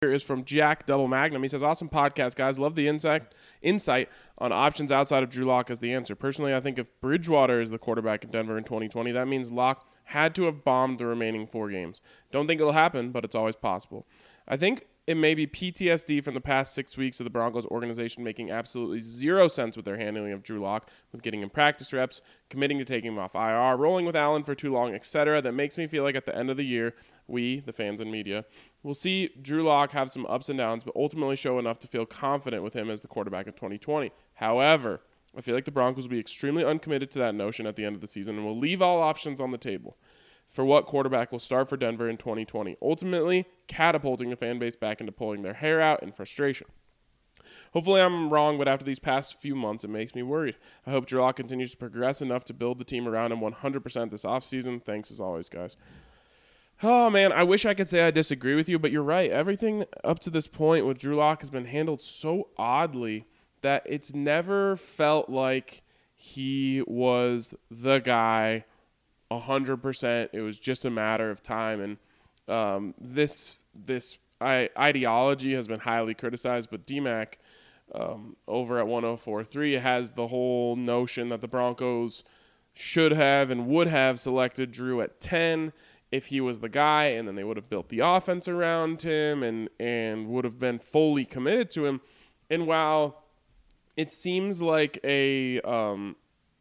A: Here is from Jack Double Magnum. He says, "Awesome podcast, guys. Love the insight insight on options outside of Drew Lock as the answer. Personally, I think if Bridgewater is the quarterback in Denver in 2020, that means Lock had to have bombed the remaining four games. Don't think it'll happen, but it's always possible. I think it may be PTSD from the past six weeks of the Broncos organization making absolutely zero sense with their handling of Drew Lock, with getting him practice reps, committing to taking him off IR, rolling with Allen for too long, etc. That makes me feel like at the end of the year, we, the fans and media, will see Drew Lock have some ups and downs, but ultimately show enough to feel confident with him as the quarterback of 2020. However, I feel like the Broncos will be extremely uncommitted to that notion at the end of the season and will leave all options on the table for what quarterback will start for Denver in 2020, ultimately catapulting the fan base back into pulling their hair out in frustration. Hopefully, I'm wrong, but after these past few months, it makes me worried. I hope Drew continues to progress enough to build the team around him 100% this offseason. Thanks as always, guys. Oh man, I wish I could say I disagree with you, but you're right. Everything up to this point with Drew Lock has been handled so oddly that it's never felt like he was the guy 100%. It was just a matter of time and um, this this I, ideology has been highly criticized, but DMAC um, over at 1043 has the whole notion that the Broncos should have and would have selected Drew at 10 if he was the guy, and then they would have built the offense around him and and would have been fully committed to him. And while it seems like a um,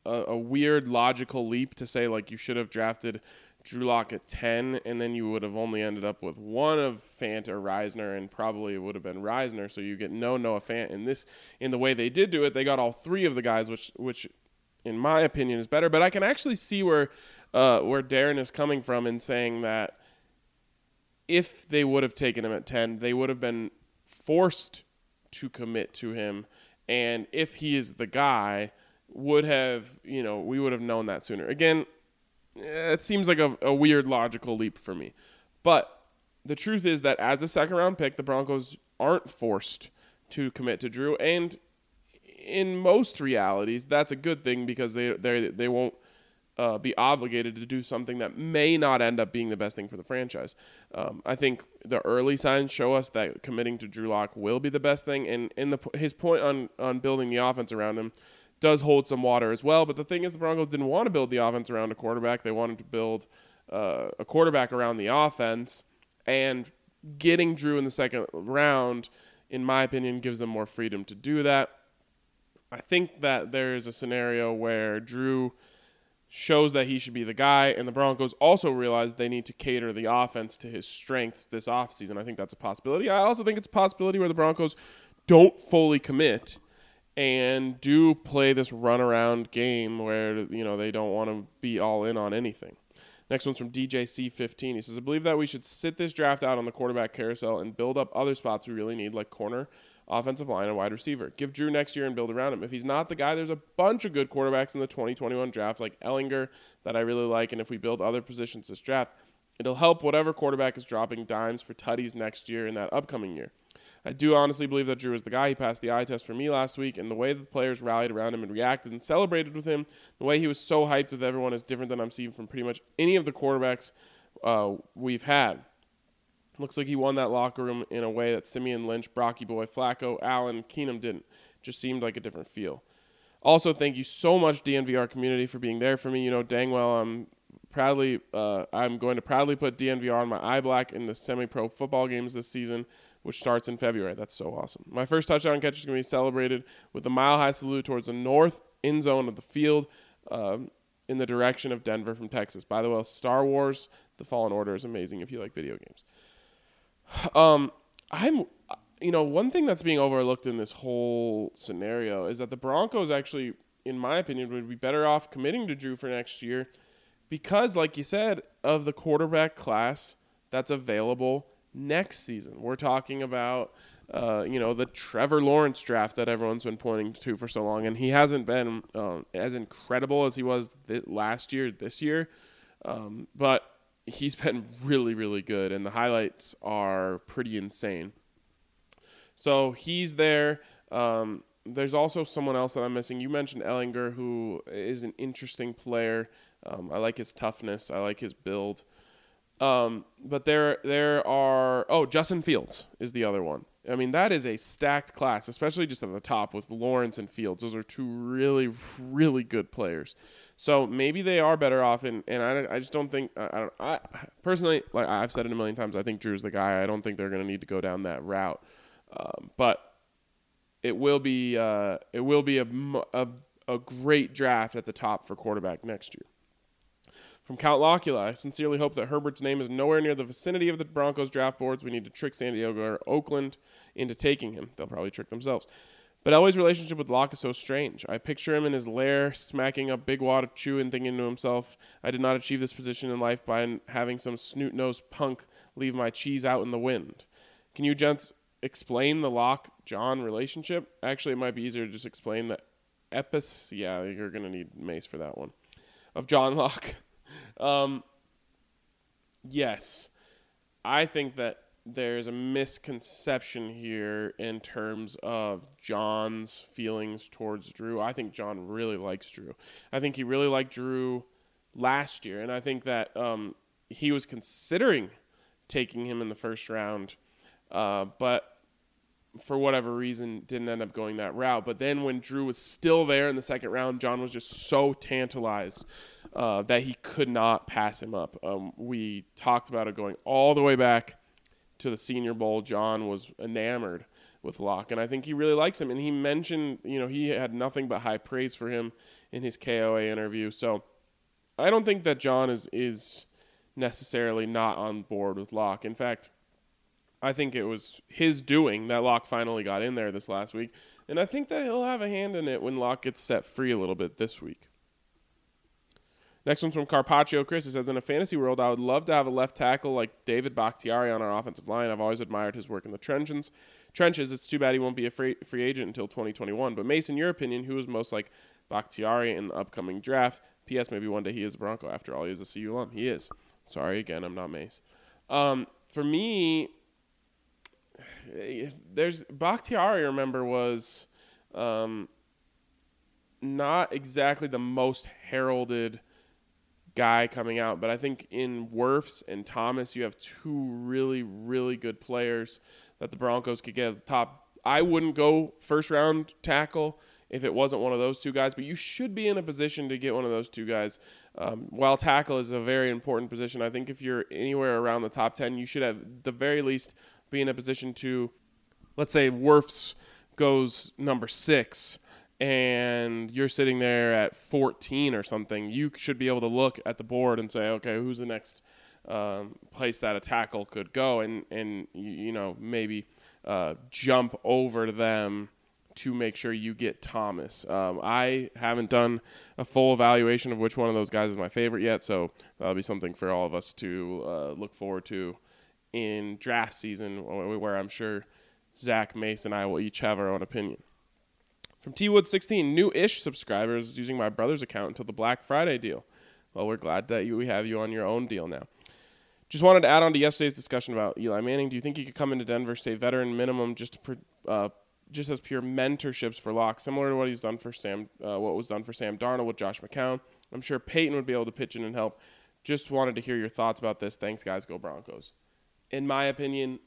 A: a, a weird logical leap to say like you should have drafted Drew Lock at 10, and then you would have only ended up with one of Fant or Risner, and probably it would have been Risner. So you get no Noah Fant. In this, in the way they did do it, they got all three of the guys, which, which, in my opinion, is better. But I can actually see where, uh, where Darren is coming from in saying that if they would have taken him at 10, they would have been forced to commit to him, and if he is the guy, would have you know we would have known that sooner. Again, Eh, it seems like a, a weird logical leap for me. But the truth is that as a second round pick, the Broncos aren't forced to commit to Drew. And in most realities, that's a good thing because they, they, they won't uh, be obligated to do something that may not end up being the best thing for the franchise. Um, I think the early signs show us that committing to Drew Lock will be the best thing. And, and the, his point on, on building the offense around him does hold some water as well. But the thing is, the Broncos didn't want to build the offense around a quarterback. They wanted to build uh, a quarterback around the offense. And getting Drew in the second round, in my opinion, gives them more freedom to do that. I think that there is a scenario where Drew shows that he should be the guy, and the Broncos also realize they need to cater the offense to his strengths this offseason. I think that's a possibility. I also think it's a possibility where the Broncos don't fully commit and do play this runaround game where you know they don't want to be all in on anything. Next one's from DJC15. He says, I believe that we should sit this draft out on the quarterback carousel and build up other spots we really need, like corner, offensive line, and wide receiver. Give Drew next year and build around him. If he's not the guy, there's a bunch of good quarterbacks in the 2021 draft, like Ehlinger, that I really like. And if we build other positions this draft, it'll help whatever quarterback is dropping dimes for tutties next year and that upcoming year. I do honestly believe that Drew is the guy. He passed the eye test for me last week, and the way the players rallied around him and reacted and celebrated with him, the way he was so hyped with everyone is different than I'm seeing from pretty much any of the quarterbacks uh, we've had. Looks like he won that locker room in a way that Siemian Lynch, Brocky Boy, Flacco, Allen, Keenum didn't. Just seemed like a different feel. Also, thank you so much, DNVR community, for being there for me. You know dang well I'm proudly uh, I'm going to proudly put DNVR on my eye black in the semi-pro football games this season. Which starts in February. That's so awesome. My first touchdown catch is going to be celebrated with a mile high salute towards the north end zone of the field um, in the direction of Denver from Texas. By the way, Star Wars The Fallen Order is amazing if you like video games. Um, I'm, you know, one thing that's being overlooked in this whole scenario is that the Broncos actually, in my opinion, would be better off committing to Drew for next year because, like you said, of the quarterback class that's available next season. We're talking about, uh, you know, the Trevor Lawrence draft that everyone's been pointing to for so long, and he hasn't been um, as incredible as he was th- last year, this year, um, but he's been really, really good, and the highlights are pretty insane. So he's there. Um, there's also someone else that I'm missing. You mentioned Ehlinger, who is an interesting player. Um, I like his toughness. I like his build. Um, but there, there are. Oh, Justin Fields is the other one. I mean, that is a stacked class, especially just at the top with Lawrence and Fields. Those are two really, really good players. So maybe they are better off. And, and I, I just don't think. I, I, don't, I personally, like I've said it a million times, I think Drew's the guy. I don't think they're going to need to go down that route. Um, but it will be uh, it will be a, a, a great draft at the top for quarterback next year. From Count Locula, I sincerely hope that Herbert's name is nowhere near the vicinity of the Broncos draft boards. We need to trick San Diego or Oakland into taking him. They'll probably trick themselves. But Elway's relationship with Lock is so strange. I picture him in his lair, smacking a big wad of chew and thinking to himself, I did not achieve this position in life by having some snoot nosed punk leave my cheese out in the wind. Can you gents explain the Lock John relationship? Actually, it might be easier to just explain the epis. Yeah, you're going to need Mace for that one. Of John Locke. Um, yes, I think that there's a misconception here in terms of John's feelings towards Drew. I think John really likes Drew. I think he really liked Drew last year, and I think that um, he was considering taking him in the first round, uh, but for whatever reason didn't end up going that route. But then when Drew was still there in the second round, John was just so tantalized uh, that he could not pass him up. Um, we talked about it going all the way back to the Senior Bowl. John was enamored with Lock, and I think he really likes him. And he mentioned, you know, he had nothing but high praise for him in his KOA interview. So I don't think that John is is necessarily not on board with Lock. In fact, I think it was his doing that Lock finally got in there this last week. And I think that he'll have a hand in it when Lock gets set free a little bit this week. Next one's from Carpaccio Chris. It says, In a fantasy world, I would love to have a left tackle like David Bakhtiari on our offensive line. I've always admired his work in the trenches. Trenches. It's too bad he won't be a free, free agent until 2021. But Mason, your opinion, who is most like Bakhtiari in the upcoming draft? P.S. Maybe one day he is a Bronco. After all, he is a CU alum. He is. Sorry again, I'm not Mace. Um, for me, there's Bakhtiari. Remember was um, not exactly the most heralded guy coming out, but I think in Wirfs and Thomas, you have two really, really good players that the Broncos could get at the top. I wouldn't go first round tackle if it wasn't one of those two guys, but you should be in a position to get one of those two guys. Um, while tackle is a very important position, I think if you're anywhere around the top 10, you should have the very least be in a position to, let's say, Wirfs goes number six and you're sitting there at 14 or something, you should be able to look at the board and say, okay, who's the next um, place that a tackle could go, and and you know maybe uh, jump over them to make sure you get Thomas. Um, I haven't done a full evaluation of which one of those guys is my favorite yet, so that'll be something for all of us to uh, look forward to in draft season, where I'm sure Zac Mason and I will each have our own opinion. From T Wood 16, new ish subscribers using my brother's account until the Black Friday deal. Well, we're glad that you, we have you on your own deal now. Just wanted to add on to yesterday's discussion about Eli Manning. Do you think he could come into Denver, say veteran minimum, just to, uh, just as pure mentorships for Lock, similar to what he's done for Sam, uh, what was done for Sam Darnold with Josh McCown? I'm sure Peyton would be able to pitch in and help. Just wanted to hear your thoughts about this. Thanks, guys. Go Broncos. In my opinion,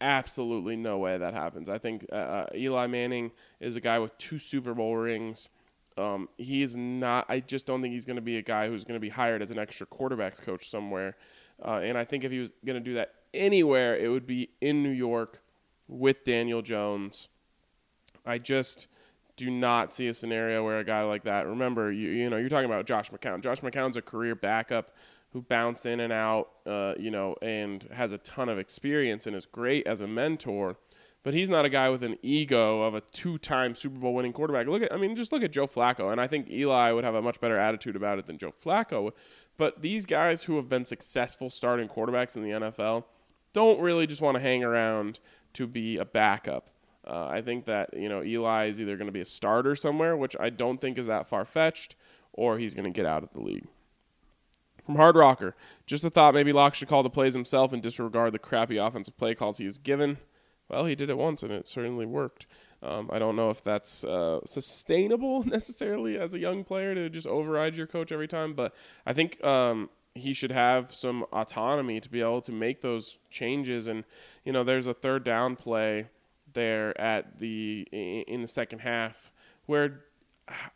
A: absolutely no way that happens. I think uh, uh, Eli Manning is a guy with two Super Bowl rings. Um, he is not. I just don't think he's going to be a guy who's going to be hired as an extra quarterbacks coach somewhere. Uh, and I think if he was going to do that anywhere, it would be in New York with Daniel Jones. I just do not see a scenario where a guy like that. Remember, you you know, you're talking about Josh McCown. Josh McCown's a career backup who bounce in and out, uh, you know, and has a ton of experience and is great as a mentor. But he's not a guy with an ego of a two-time Super Bowl winning quarterback. Look at, I mean, just look at Joe Flacco, and I think Eli would have a much better attitude about it than Joe Flacco. But these guys who have been successful starting quarterbacks in the NFL don't really just want to hang around to be a backup. Uh, I think that you know Eli is either going to be a starter somewhere, which I don't think is that far fetched, or he's going to get out of the league. From Hard Rocker, just a thought maybe Lock should call the plays himself and disregard the crappy offensive play calls he is given. Well, he did it once and it certainly worked. Um, I don't know if that's uh, sustainable necessarily as a young player to just override your coach every time, but I think um, he should have some autonomy to be able to make those changes. And you know, there's a third down play there at the in the second half where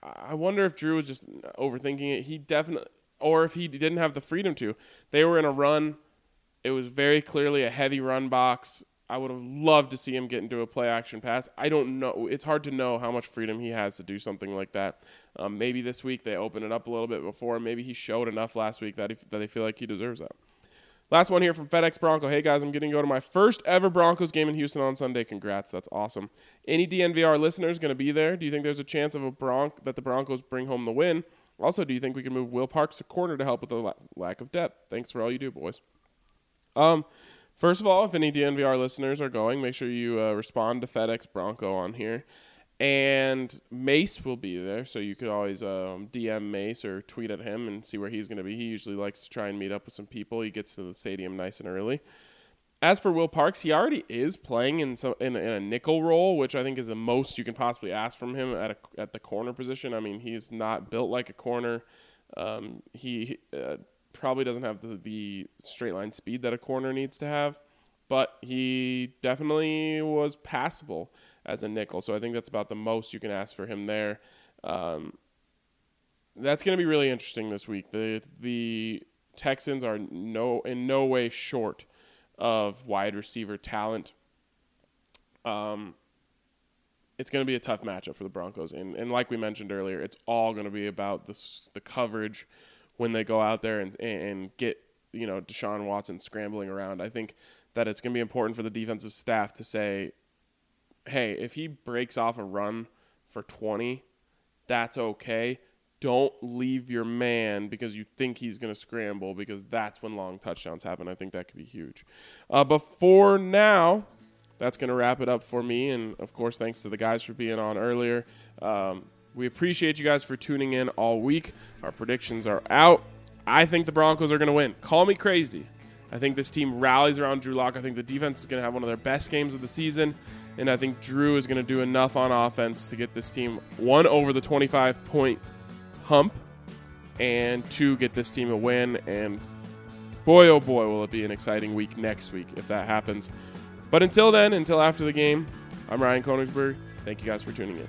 A: I wonder if Drew was just overthinking it. He definitely, or if he didn't have the freedom to. They were in a run. It was very clearly a heavy run box. I would have loved to see him get into a play action pass. I don't know. It's hard to know how much freedom he has to do something like that. Um, maybe this week they open it up a little bit before. Maybe he showed enough last week that he, that they feel like he deserves that. Last one here from FedEx Bronco. Hey guys, I'm getting to go to my first ever Broncos game in Houston on Sunday. Congrats, that's awesome. Any DNVR listeners going to be there? Do you think there's a chance of a Bronc that the Broncos bring home the win? Also, do you think we can move Will Parks to corner to help with the la- lack of depth? Thanks for all you do, boys. Um, first of all, if any DNVR listeners are going, make sure you uh, respond to FedEx Bronco on here. And Mace will be there, so you could always um, DM Mace or tweet at him and see where he's going to be. He usually likes to try and meet up with some people. He gets to the stadium nice and early. As for Will Parks, he already is playing in some in, in a nickel role, which I think is the most you can possibly ask from him at a, at the corner position. I mean, he's not built like a corner. Um, he uh, probably doesn't have the, the straight line speed that a corner needs to have, but he definitely was passable as a nickel. So I think that's about the most you can ask for him there. Um, that's going to be really interesting this week. The the Texans are no in no way short of wide receiver talent. Um, it's going to be a tough matchup for the Broncos, and and like we mentioned earlier, it's all going to be about the the coverage when they go out there and and get you know Deshaun Watson scrambling around. I think that it's going to be important for the defensive staff to say, hey, if he breaks off a run for 20, that's okay. Don't leave your man because you think he's going to scramble because that's when long touchdowns happen. I think that could be huge. Uh, but for now, that's going to wrap it up for me. And of course, thanks to the guys for being on earlier. Um, we appreciate you guys for tuning in all week. Our predictions are out. I think the Broncos are going to win. Call me crazy. I think this team rallies around Drew Lock. I think the defense is going to have one of their best games of the season. And I think Drew is going to do enough on offense to get this team, one, over the 25 point hump, and two, get this team a win. And boy, oh boy, will it be an exciting week next week if that happens. But until then, until after the game, I'm Ryan Koenigsberg. Thank you guys for tuning in.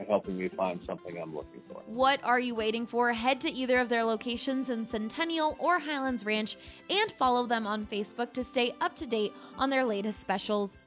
E: ha- helping me find something I'm looking for.
F: What are you waiting for? Head to either of their locations in Centennial or Highlands Ranch and follow them on Facebook to stay up to date on their latest specials.